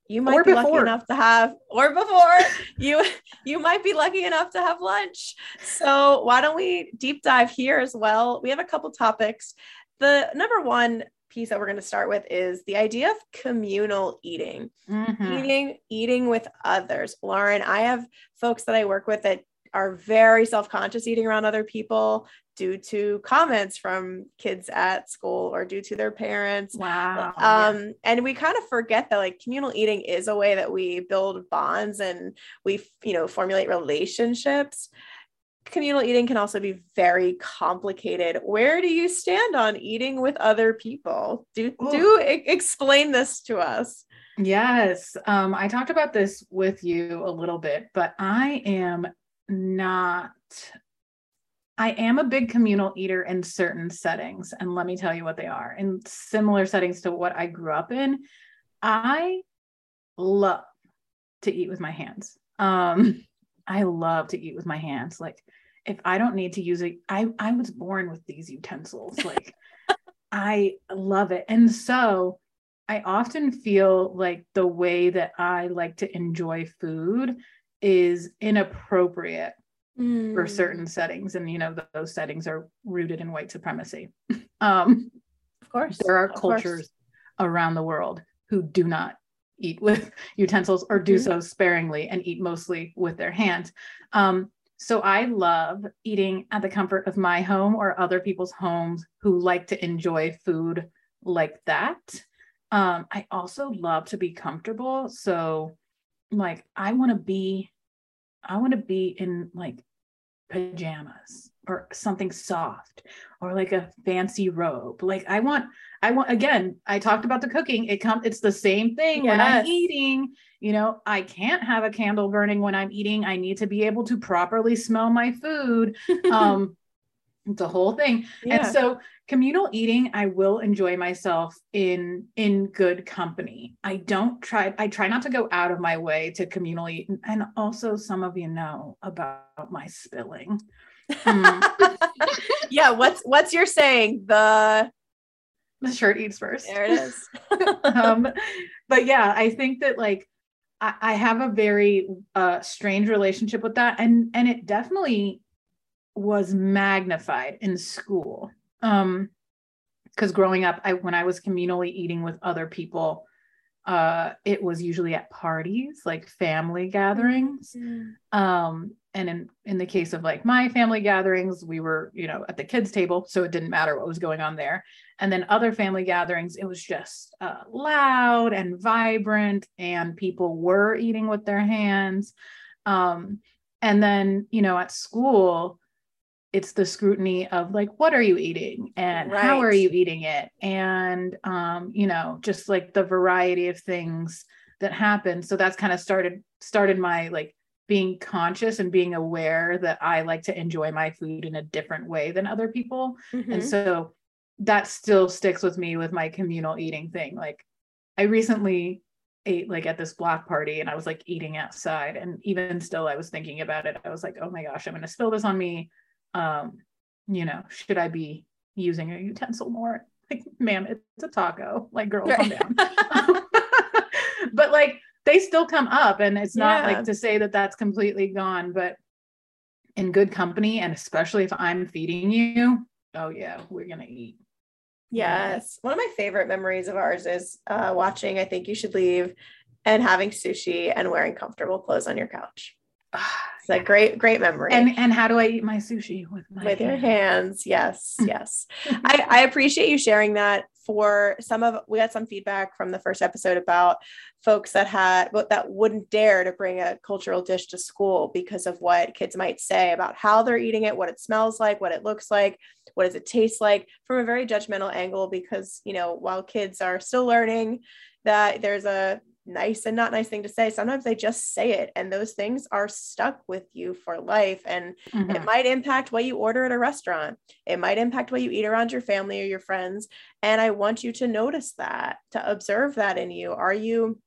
you might or be before. lucky enough to have or before you you might be lucky enough to have lunch so why don't we deep dive here as well we have a couple topics the number one piece that we're going to start with is the idea of communal eating mm-hmm. eating eating with others lauren i have folks that i work with that are very self-conscious eating around other people due to comments from kids at school or due to their parents. Wow. Um, yeah. and we kind of forget that like communal eating is a way that we build bonds and we, you know, formulate relationships. Communal eating can also be very complicated. Where do you stand on eating with other people? Do Ooh. do explain this to us. Yes. Um, I talked about this with you a little bit, but I am not I am a big communal eater in certain settings, and let me tell you what they are. In similar settings to what I grew up in, I love to eat with my hands. Um, I love to eat with my hands. Like if I don't need to use it, I I was born with these utensils. Like I love it. And so I often feel like the way that I like to enjoy food is inappropriate mm. for certain settings and you know those settings are rooted in white supremacy um of course there are cultures around the world who do not eat with utensils or do mm-hmm. so sparingly and eat mostly with their hands um so I love eating at the comfort of my home or other people's homes who like to enjoy food like that. Um, I also love to be comfortable. So, like, I want to be, I want to be in like pajamas or something soft or like a fancy robe. Like i want i want again i talked about the cooking. It comes it's the same thing yes. when i'm eating. You know i can't have a candle burning when i'm eating. I need to be able to properly smell my food. Um the whole thing. Yeah. and so communal eating i will enjoy myself in in good company. I don't try i try not to go out of my way to communal eat. And also some of you know about my spilling. Yeah what's what's your saying the the shirt eats first there it is um but yeah i think that like I, I have a very uh strange relationship with that and and it definitely was magnified in school. Um, because growing up, I when I was communally eating with other people, uh, it was usually at parties, like family gatherings. Mm-hmm. Um, and in in the case of like my family gatherings, we were, you know, at the kids' table, so it didn't matter what was going on there. And then other family gatherings, it was just uh, loud and vibrant, and people were eating with their hands. Um, and then, you know, at school, it's the scrutiny of like what are you eating and right. how are you eating it and um you know just like the variety of things that happen so that's kind of started started my like being conscious and being aware that I like to enjoy my food in a different way than other people mm-hmm. and so that still sticks with me with my communal eating thing like I recently ate like at this block party and I was like eating outside and even still I was thinking about it I was like oh my gosh I'm going to spill this on me um, you know, should I be using a utensil more? Like, ma'am, it's a taco. Like, girl, right. calm down. but like, they still come up, and it's not yeah. like to say that that's completely gone, but in good company, and especially if I'm feeding you, oh yeah, we're gonna eat. Yes. One of my favorite memories of ours is uh, watching I Think You Should Leave and having sushi and wearing comfortable clothes on your couch. it's a great, great memory. And and how do I eat my sushi with my with your hands? Yes, yes. I, I appreciate you sharing that. For some of we got some feedback from the first episode about folks that had that wouldn't dare to bring a cultural dish to school because of what kids might say about how they're eating it, what it smells like, what it looks like, what does it taste like, from a very judgmental angle. Because you know, while kids are still learning, that there's a nice and not nice thing to say. Sometimes they just say it and those things are stuck with you for life and mm-hmm. it might impact what you order at a restaurant. It might impact what you eat around your family or your friends and i want you to notice that to observe that in you. Are you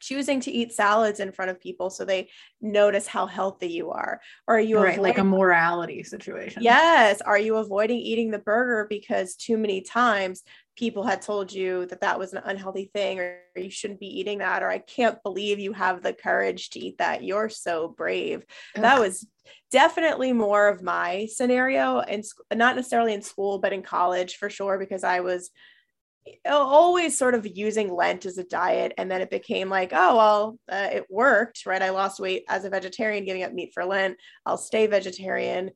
choosing to eat salads in front of people so they notice how healthy you are? Or are you right, avoiding- like a morality situation. Yes. Are you avoiding eating the burger because too many times people had told you that that was an unhealthy thing or you shouldn't be eating that or i can't believe you have the courage to eat that. You're so brave. Ugh. that was definitely more of my scenario and not necessarily in school but in college for sure because i was always sort of using lent as a diet and then it became like oh well uh, it worked right? I lost weight as a vegetarian giving up meat for lent. I'll stay vegetarian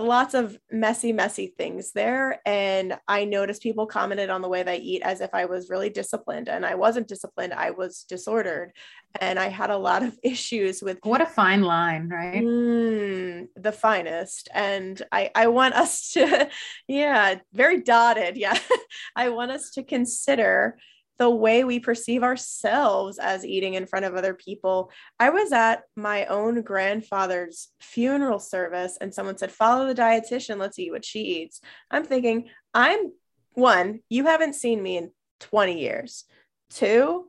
lots of messy, messy things there. And I noticed people commented on the way that I eat as if I was really disciplined. And I wasn't disciplined, I was disordered. And I had a lot of issues with what a fine line, right? Mm, the finest. And I, I want us to, yeah, very dotted. Yeah. I want us to consider the way we perceive ourselves as eating in front of other people. I was at my own grandfather's funeral service and someone said, Follow the dietitian, let's eat what she eats. I'm thinking, I'm one, you haven't seen me in 20 years. Two,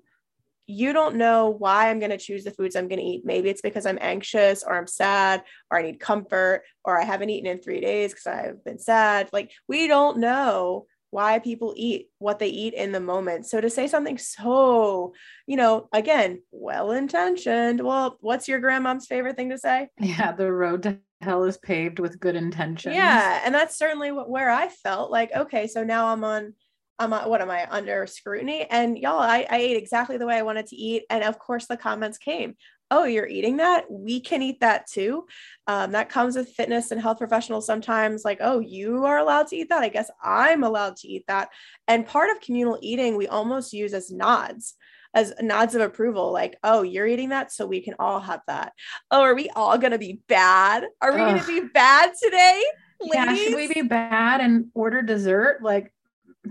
you don't know why I'm going to choose the foods I'm going to eat. Maybe it's because I'm anxious or I'm sad or I need comfort or I haven't eaten in three days because I've been sad. Like, we don't know why people eat what they eat in the moment. So to say something so, you know, again, well intentioned, well, what's your grandmom's favorite thing to say? Yeah, the road to hell is paved with good intentions. Yeah, and that's certainly what, where I felt like, okay, so now I'm on I'm on, what am I under scrutiny? And y'all, I, I ate exactly the way I wanted to eat. And of course, the comments came oh, you're eating that? We can eat that too. Um, that comes with fitness and health professionals sometimes, like, oh, you are allowed to eat that. I guess I'm allowed to eat that. And part of communal eating, we almost use as nods as nods of approval, like, oh, you're eating that, so we can all have that. Oh, are we all gonna be bad? Are we Ugh. gonna be bad today? Ladies? Yeah, should we be bad and order dessert? Like,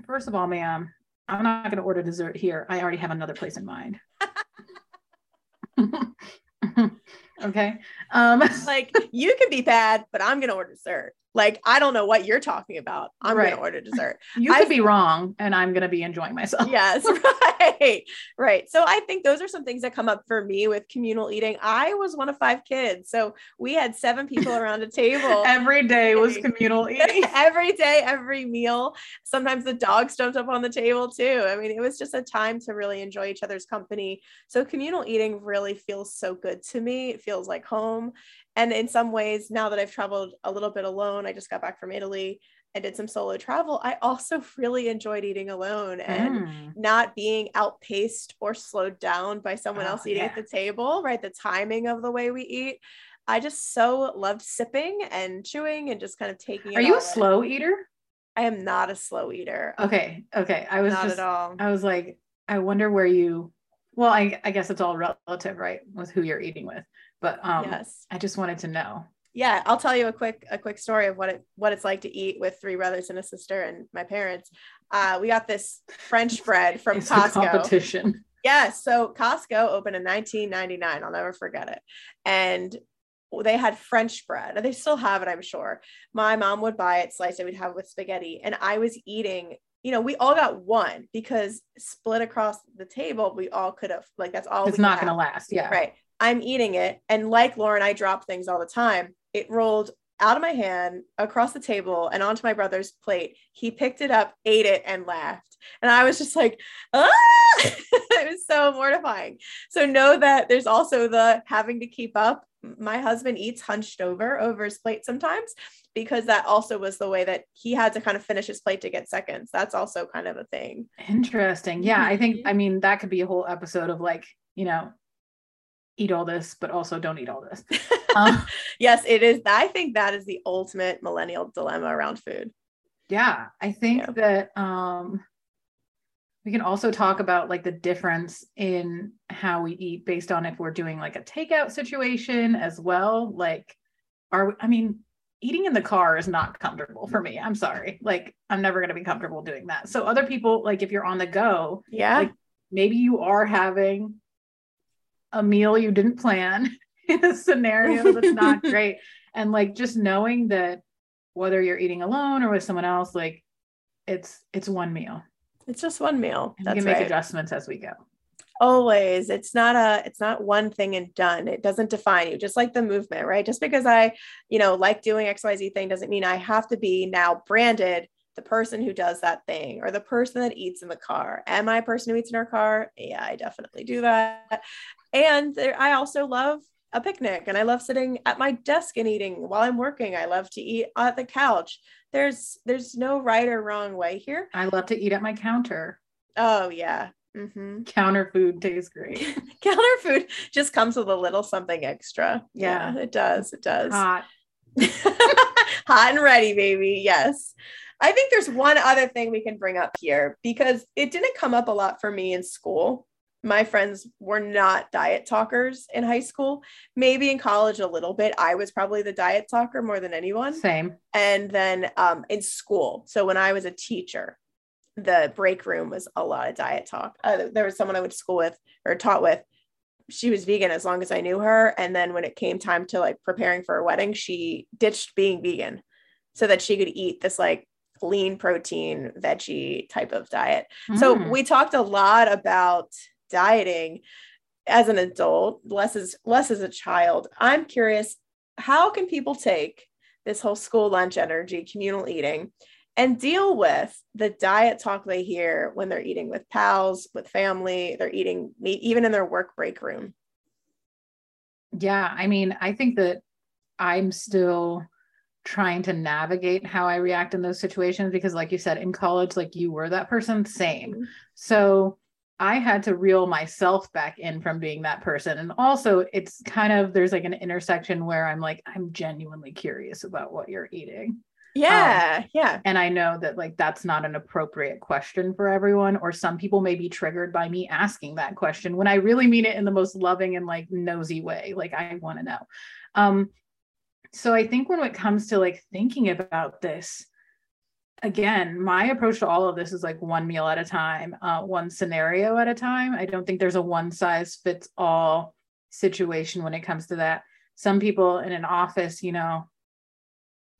first of all, ma'am, I'm not gonna order dessert here. I already have another place in mind. okay. Um like you can be bad, but I'm gonna order dessert. Like, I don't know what you're talking about. I'm right. going to order dessert. You could be wrong and I'm going to be enjoying myself. Yes, right. Right. So I think those are some things that come up for me with communal eating. I was one of five kids. So we had seven people around a table. every day was communal eating. every day, every meal. Sometimes the dogs jumped up on the table too. I mean, it was just a time to really enjoy each other's company. So communal eating really feels so good to me. It feels like home and in some ways now that i've traveled a little bit alone i just got back from italy I did some solo travel, I also really enjoyed eating alone and mm. not being outpaced or slowed down by someone oh, else eating yeah. at the table, right? The timing of the way we eat. I just so loved sipping and chewing and just kind of taking Are you a in. slow eater? I am not a slow eater. Okay. Okay. I was not just, at all. I was like, I wonder where you well, I, I guess it's all relative, right? With who you're eating with. But um, yes. I just wanted to know. Yeah, I'll tell you a quick a quick story of what it what it's like to eat with three brothers and a sister and my parents. Uh, we got this French bread from it's Costco. competition. Yeah, so Costco opened in 1999. I'll never forget it. And they had French bread. They still have it, I'm sure. My mom would buy it, slice it, we'd have it with spaghetti. And I was eating, you know, we all got one because split across the table, we all could have, like, that's all it's not going to last. Yeah. Right. I'm eating it. And like Lauren, I drop things all the time. It rolled out of my hand across the table and onto my brother's plate. He picked it up, ate it, and laughed. And I was just like, ah, it was so mortifying. So know that there's also the having to keep up. My husband eats hunched over over his plate sometimes because that also was the way that he had to kind of finish his plate to get seconds. That's also kind of a thing. Interesting. Yeah. I think, mm-hmm. I mean, that could be a whole episode of like, you know, eat all this, but also don't eat all this. Um, yes, it is. I think that is the ultimate millennial dilemma around food. Yeah, I think yeah. that um, we can also talk about like the difference in how we eat based on if we're doing like a takeout situation as well. Like, are we, I mean, eating in the car is not comfortable for me. I'm sorry. Like, I'm never going to be comfortable doing that. So, other people, like, if you're on the go, yeah, like, maybe you are having a meal you didn't plan in a scenario that's not great. And like just knowing that whether you're eating alone or with someone else, like it's it's one meal. It's just one meal. And we can make right. adjustments as we go. Always. It's not a it's not one thing and done. It doesn't define you. Just like the movement, right? Just because I, you know, like doing XYZ thing doesn't mean I have to be now branded the person who does that thing or the person that eats in the car. Am I a person who eats in our car? Yeah, I definitely do that. And there, I also love a picnic and I love sitting at my desk and eating while I'm working. I love to eat at the couch. There's there's no right or wrong way here. I love to eat at my counter. Oh yeah. Mm-hmm. Counter food tastes great. counter food just comes with a little something extra. Yeah, yeah it does. It does. Hot. Hot and ready, baby. Yes. I think there's one other thing we can bring up here because it didn't come up a lot for me in school my friends were not diet talkers in high school. Maybe in college a little bit. I was probably the diet talker more than anyone. Same. And then um, in school, so when I was a teacher, the break room was a lot of diet talk. Uh, there was someone I went to school with or taught with. She was vegan as long as I knew her. And then when it came time to like preparing for a wedding, she ditched being vegan so that she could eat this like lean protein veggie type of diet. Mm. So we talked a lot about dieting as an adult, less as less as a child. I'm curious, how can people take this whole school lunch energy, communal eating, and deal with the diet talk they hear when they're eating with pals, with family, they're eating meat, even in their work break room? Yeah, I mean, I think that I'm still trying to navigate how I react in those situations because, like you said, in college, like you were that person, same. Mm-hmm. So I had to reel myself back in from being that person. And also, it's kind of there's like an intersection where I'm like, I'm genuinely curious about what you're eating. Yeah. Um, yeah. And I know that like that's not an appropriate question for everyone, or some people may be triggered by me asking that question when I really mean it in the most loving and like nosy way. Like, I want to know. Um, so I think when it comes to like thinking about this, again, my approach to all of this is like one meal at a time, uh, one scenario at a time. I don't think there's a one size fits all situation when it comes to that. Some people in an office, you know,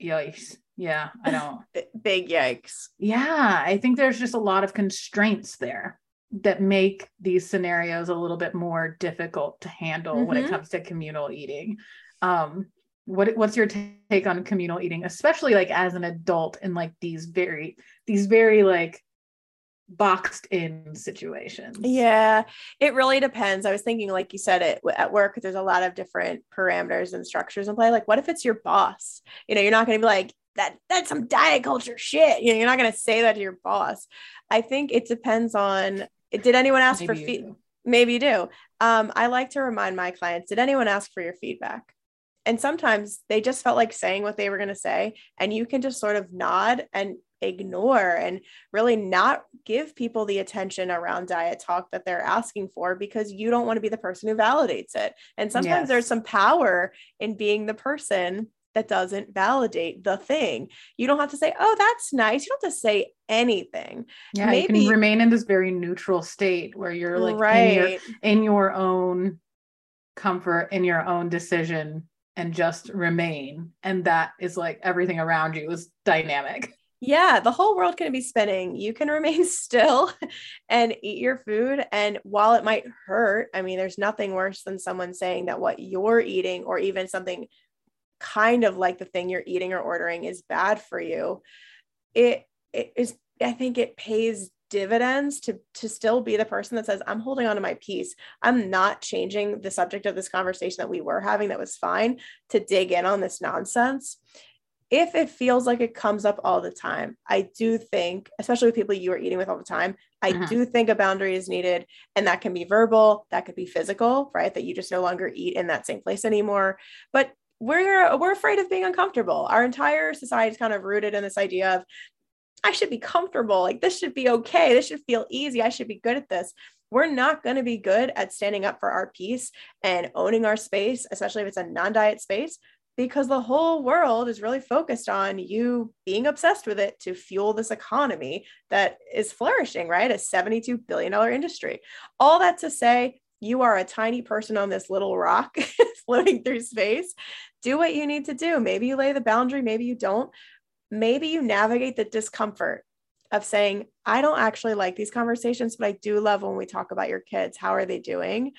yikes. Yeah, I don't. Big yikes. Yeah, I think there's just a lot of constraints there that make these scenarios a little bit more difficult to handle mm-hmm. when it mm-hmm. comes to communal eating. Um, what what's your take on communal eating especially like as an adult in like these very these very like boxed in situations? Yeah it really depends. I was thinking like you said it at work there's a lot of different parameters and structures in play. Like what if it's your boss? You know you're not going to be like that that's some diet culture shit. You know you're not going to say that to your boss. I think it depends on did anyone ask maybe for feedback maybe you do. Um, i like to remind my clients did anyone ask for your feedback and sometimes they just felt like saying what they were going to say and you can just sort of nod and ignore and really not give people the attention around diet talk that they're asking for because you don't want to be the person who validates it and sometimes yes. there's some power in being the person that doesn't validate the thing. You don't have to say, "Oh, that's nice." You don't have to say anything. Yeah, Maybe, you can remain in this very neutral state where you're like right. in, your, in your own comfort, in your own decision, and just remain. And that is like everything around you is dynamic. Yeah, the whole world can be spinning. You can remain still and eat your food. And while it might hurt, I mean, there's nothing worse than someone saying that what you're eating, or even something kind of like the thing you're eating or ordering, is bad for you. It, it is, I think it pays dividends to to still be the person that says i'm holding on to my peace i'm not changing the subject of this conversation that we were having that was fine to dig in on this nonsense if it feels like it comes up all the time, I do think, especially with people you are eating with all the time, I uh-huh. do think a boundary is needed. And that can be verbal, that could be physical, right? That you just no longer eat in that same place anymore. But we're we're afraid of being uncomfortable. Our entire society is kind of rooted in this idea of I should be comfortable. Like this should be okay. This should feel easy. I should be good at this. We're not going to be good at standing up for our piece and owning our space, especially if it's a non diet space, because the whole world is really focused on you being obsessed with it to fuel this economy that is flourishing, right? A $72 billion industry. All that to say, you are a tiny person on this little rock floating through space. Do what you need to do. Maybe you lay the boundary, maybe you don't. Maybe you navigate the discomfort of saying, I don't actually like these conversations, but I do love when we talk about your kids. How are they doing?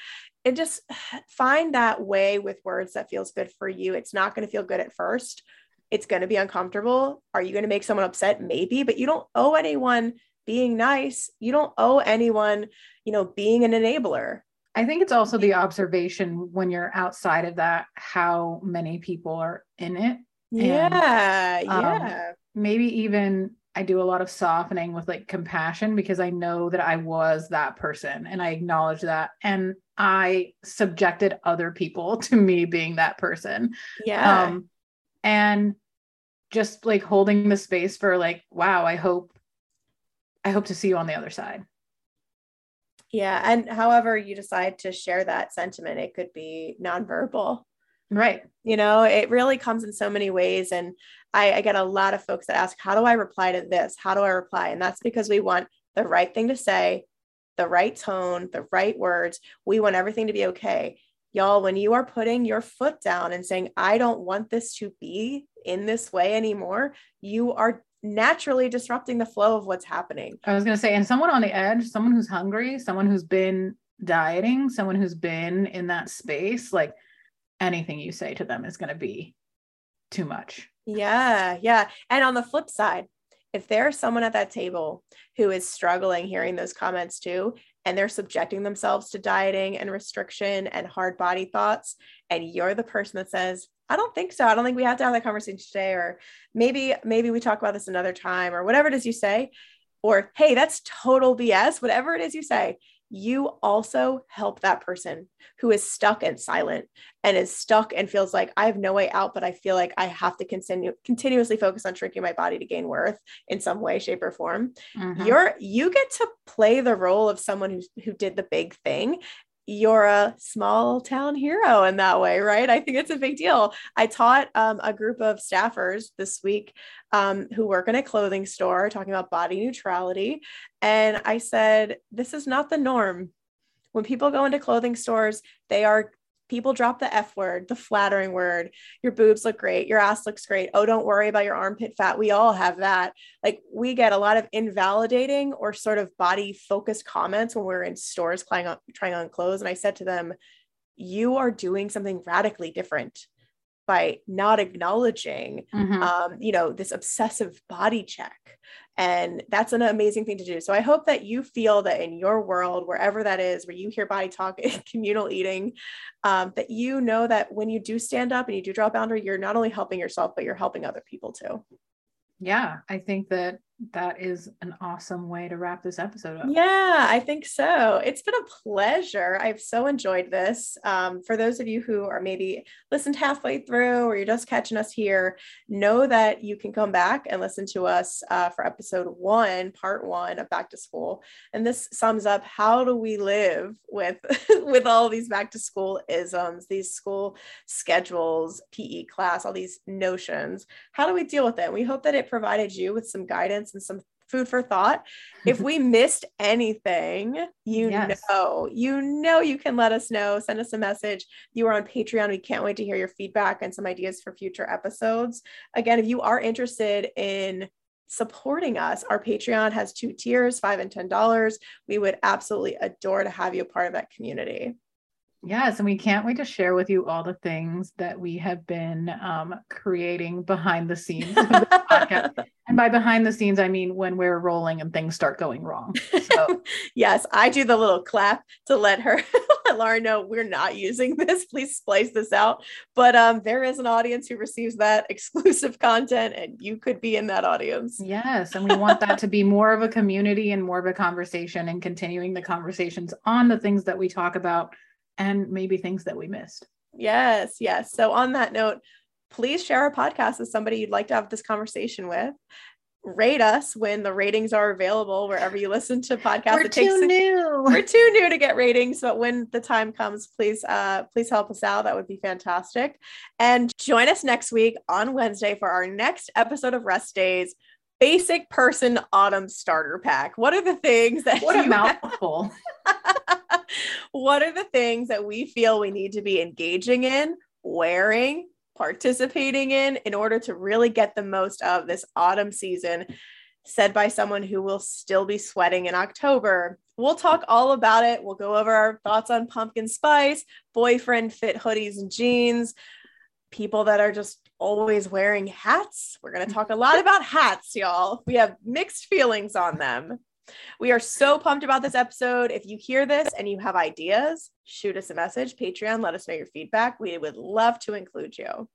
and just find that way with words that feels good for you. It's not going to feel good at first. It's going to be uncomfortable. Are you going to make someone upset? Maybe, but you don't owe anyone being nice. You don't owe anyone, you know, being an enabler. I think it's also the observation when you're outside of that, how many people are in it. Yeah. And, um, yeah. Maybe even I do a lot of softening with like compassion because I know that I was that person and I acknowledge that. And I subjected other people to me being that person. Yeah. Um, and just like holding the space for like, wow, I hope, I hope to see you on the other side. Yeah. And however you decide to share that sentiment, it could be nonverbal. Right. You know, it really comes in so many ways. And I, I get a lot of folks that ask, how do I reply to this? How do I reply? And that's because we want the right thing to say the right tone, the right words. We want everything to be okay. Y'all, when you are putting your foot down and saying, I don't want this to be in this way anymore, you are naturally disrupting the flow of what's happening. I was going to say, and someone on the edge, someone who's hungry, someone who's been dieting, someone who's been in that space, like anything you say to them is going to be too much. Yeah. Yeah. And on the flip side, if there's someone at that table who is struggling hearing those comments too, and they're subjecting themselves to dieting and restriction and hard body thoughts, and you're the person that says, I don't think so. I don't think we have to have that conversation today, or maybe, maybe we talk about this another time, or whatever it is you say, or hey, that's total BS, whatever it is you say, you also help that person who is stuck and silent and is stuck and feels like I have no way out, but I feel like I have to continue continuously focus on shrinking my body to gain worth in some way, shape, or form. Mm-hmm. You're you get to play the role of someone who, who did the big thing you're a small town hero in that way, right? I think it's a big deal. I taught um, a group of staffers this week um, who work in a clothing store talking about body neutrality. And I said, this is not the norm. When people go into clothing stores, they are people drop the F word, the flattering word. Your boobs look great. Your ass looks great. Oh, don't worry about your armpit fat. We all have that. Like we get a lot of invalidating or sort of body focused comments when we're in stores trying on, trying on clothes. And I said to them, you are doing something radically different by not acknowledging mm-hmm. um, you know this obsessive body check and that's an amazing thing to do. So i hope that you feel that in your world wherever that is where you hear body talk communal eating um, that you know that when you do stand up and you do draw a boundary you're not only helping yourself but you're helping other people too. Yeah i think that that is an awesome way to wrap this episode up. Yeah, I think so. It's been a pleasure. I've so enjoyed this. Um, for those of you who are maybe listened halfway through or you're just catching us here, know that you can come back and listen to us uh, for episode one, part one of Back to School. And this sums up how do we live with with all these back to school isms, these school schedules, PE class, all these notions. How do we deal with it? We hope that it provided you with some guidance and some food for thought. If we missed anything, you yes. know, you know, you can let us know. Send us a message. You are on Patreon. We can't wait to hear your feedback and some ideas for future episodes. Again, if you are interested in supporting us, our Patreon has two tiers, five and ten dollars. We would absolutely adore to have you a part of that community. Yes, and we can't wait to share with you all the things that we have been um, creating behind the scenes of podcast. And by behind the scenes, I mean when we're rolling and things start going wrong. So yes, I do the little clap to let her let Laura know we're not using this. Please splice this out. But um, there is an audience who receives that exclusive content, and you could be in that audience. Yes. And we want that to be more of a community and more of a conversation and continuing the conversations on the things that we talk about and maybe things that we missed. Yes, yes. So on that note, please share our podcast with somebody you'd like to have this conversation with. Rate us when the ratings are available wherever you listen to podcasts. We're it too takes, new. We're too new to get ratings, but when the time comes, please, uh, please help us out. That would be fantastic. And join us next week on Wednesday for our next episode of Rest Days. Basic person autumn starter pack. What are the things that What a mouthful. what are the things that we feel we need to be engaging in, wearing, participating in in order to really get the most of this autumn season? Said by someone who will still be sweating in October. We'll talk all about it. We'll go over our thoughts on pumpkin spice, boyfriend fit hoodies and jeans, people that are just always wearing hats. We're going to talk a lot about hats, y'all. We have mixed feelings on them. We are so pumped about this episode. If you hear this and you have ideas, shoot us a message, Patreon, let us know your feedback. We would love to include you.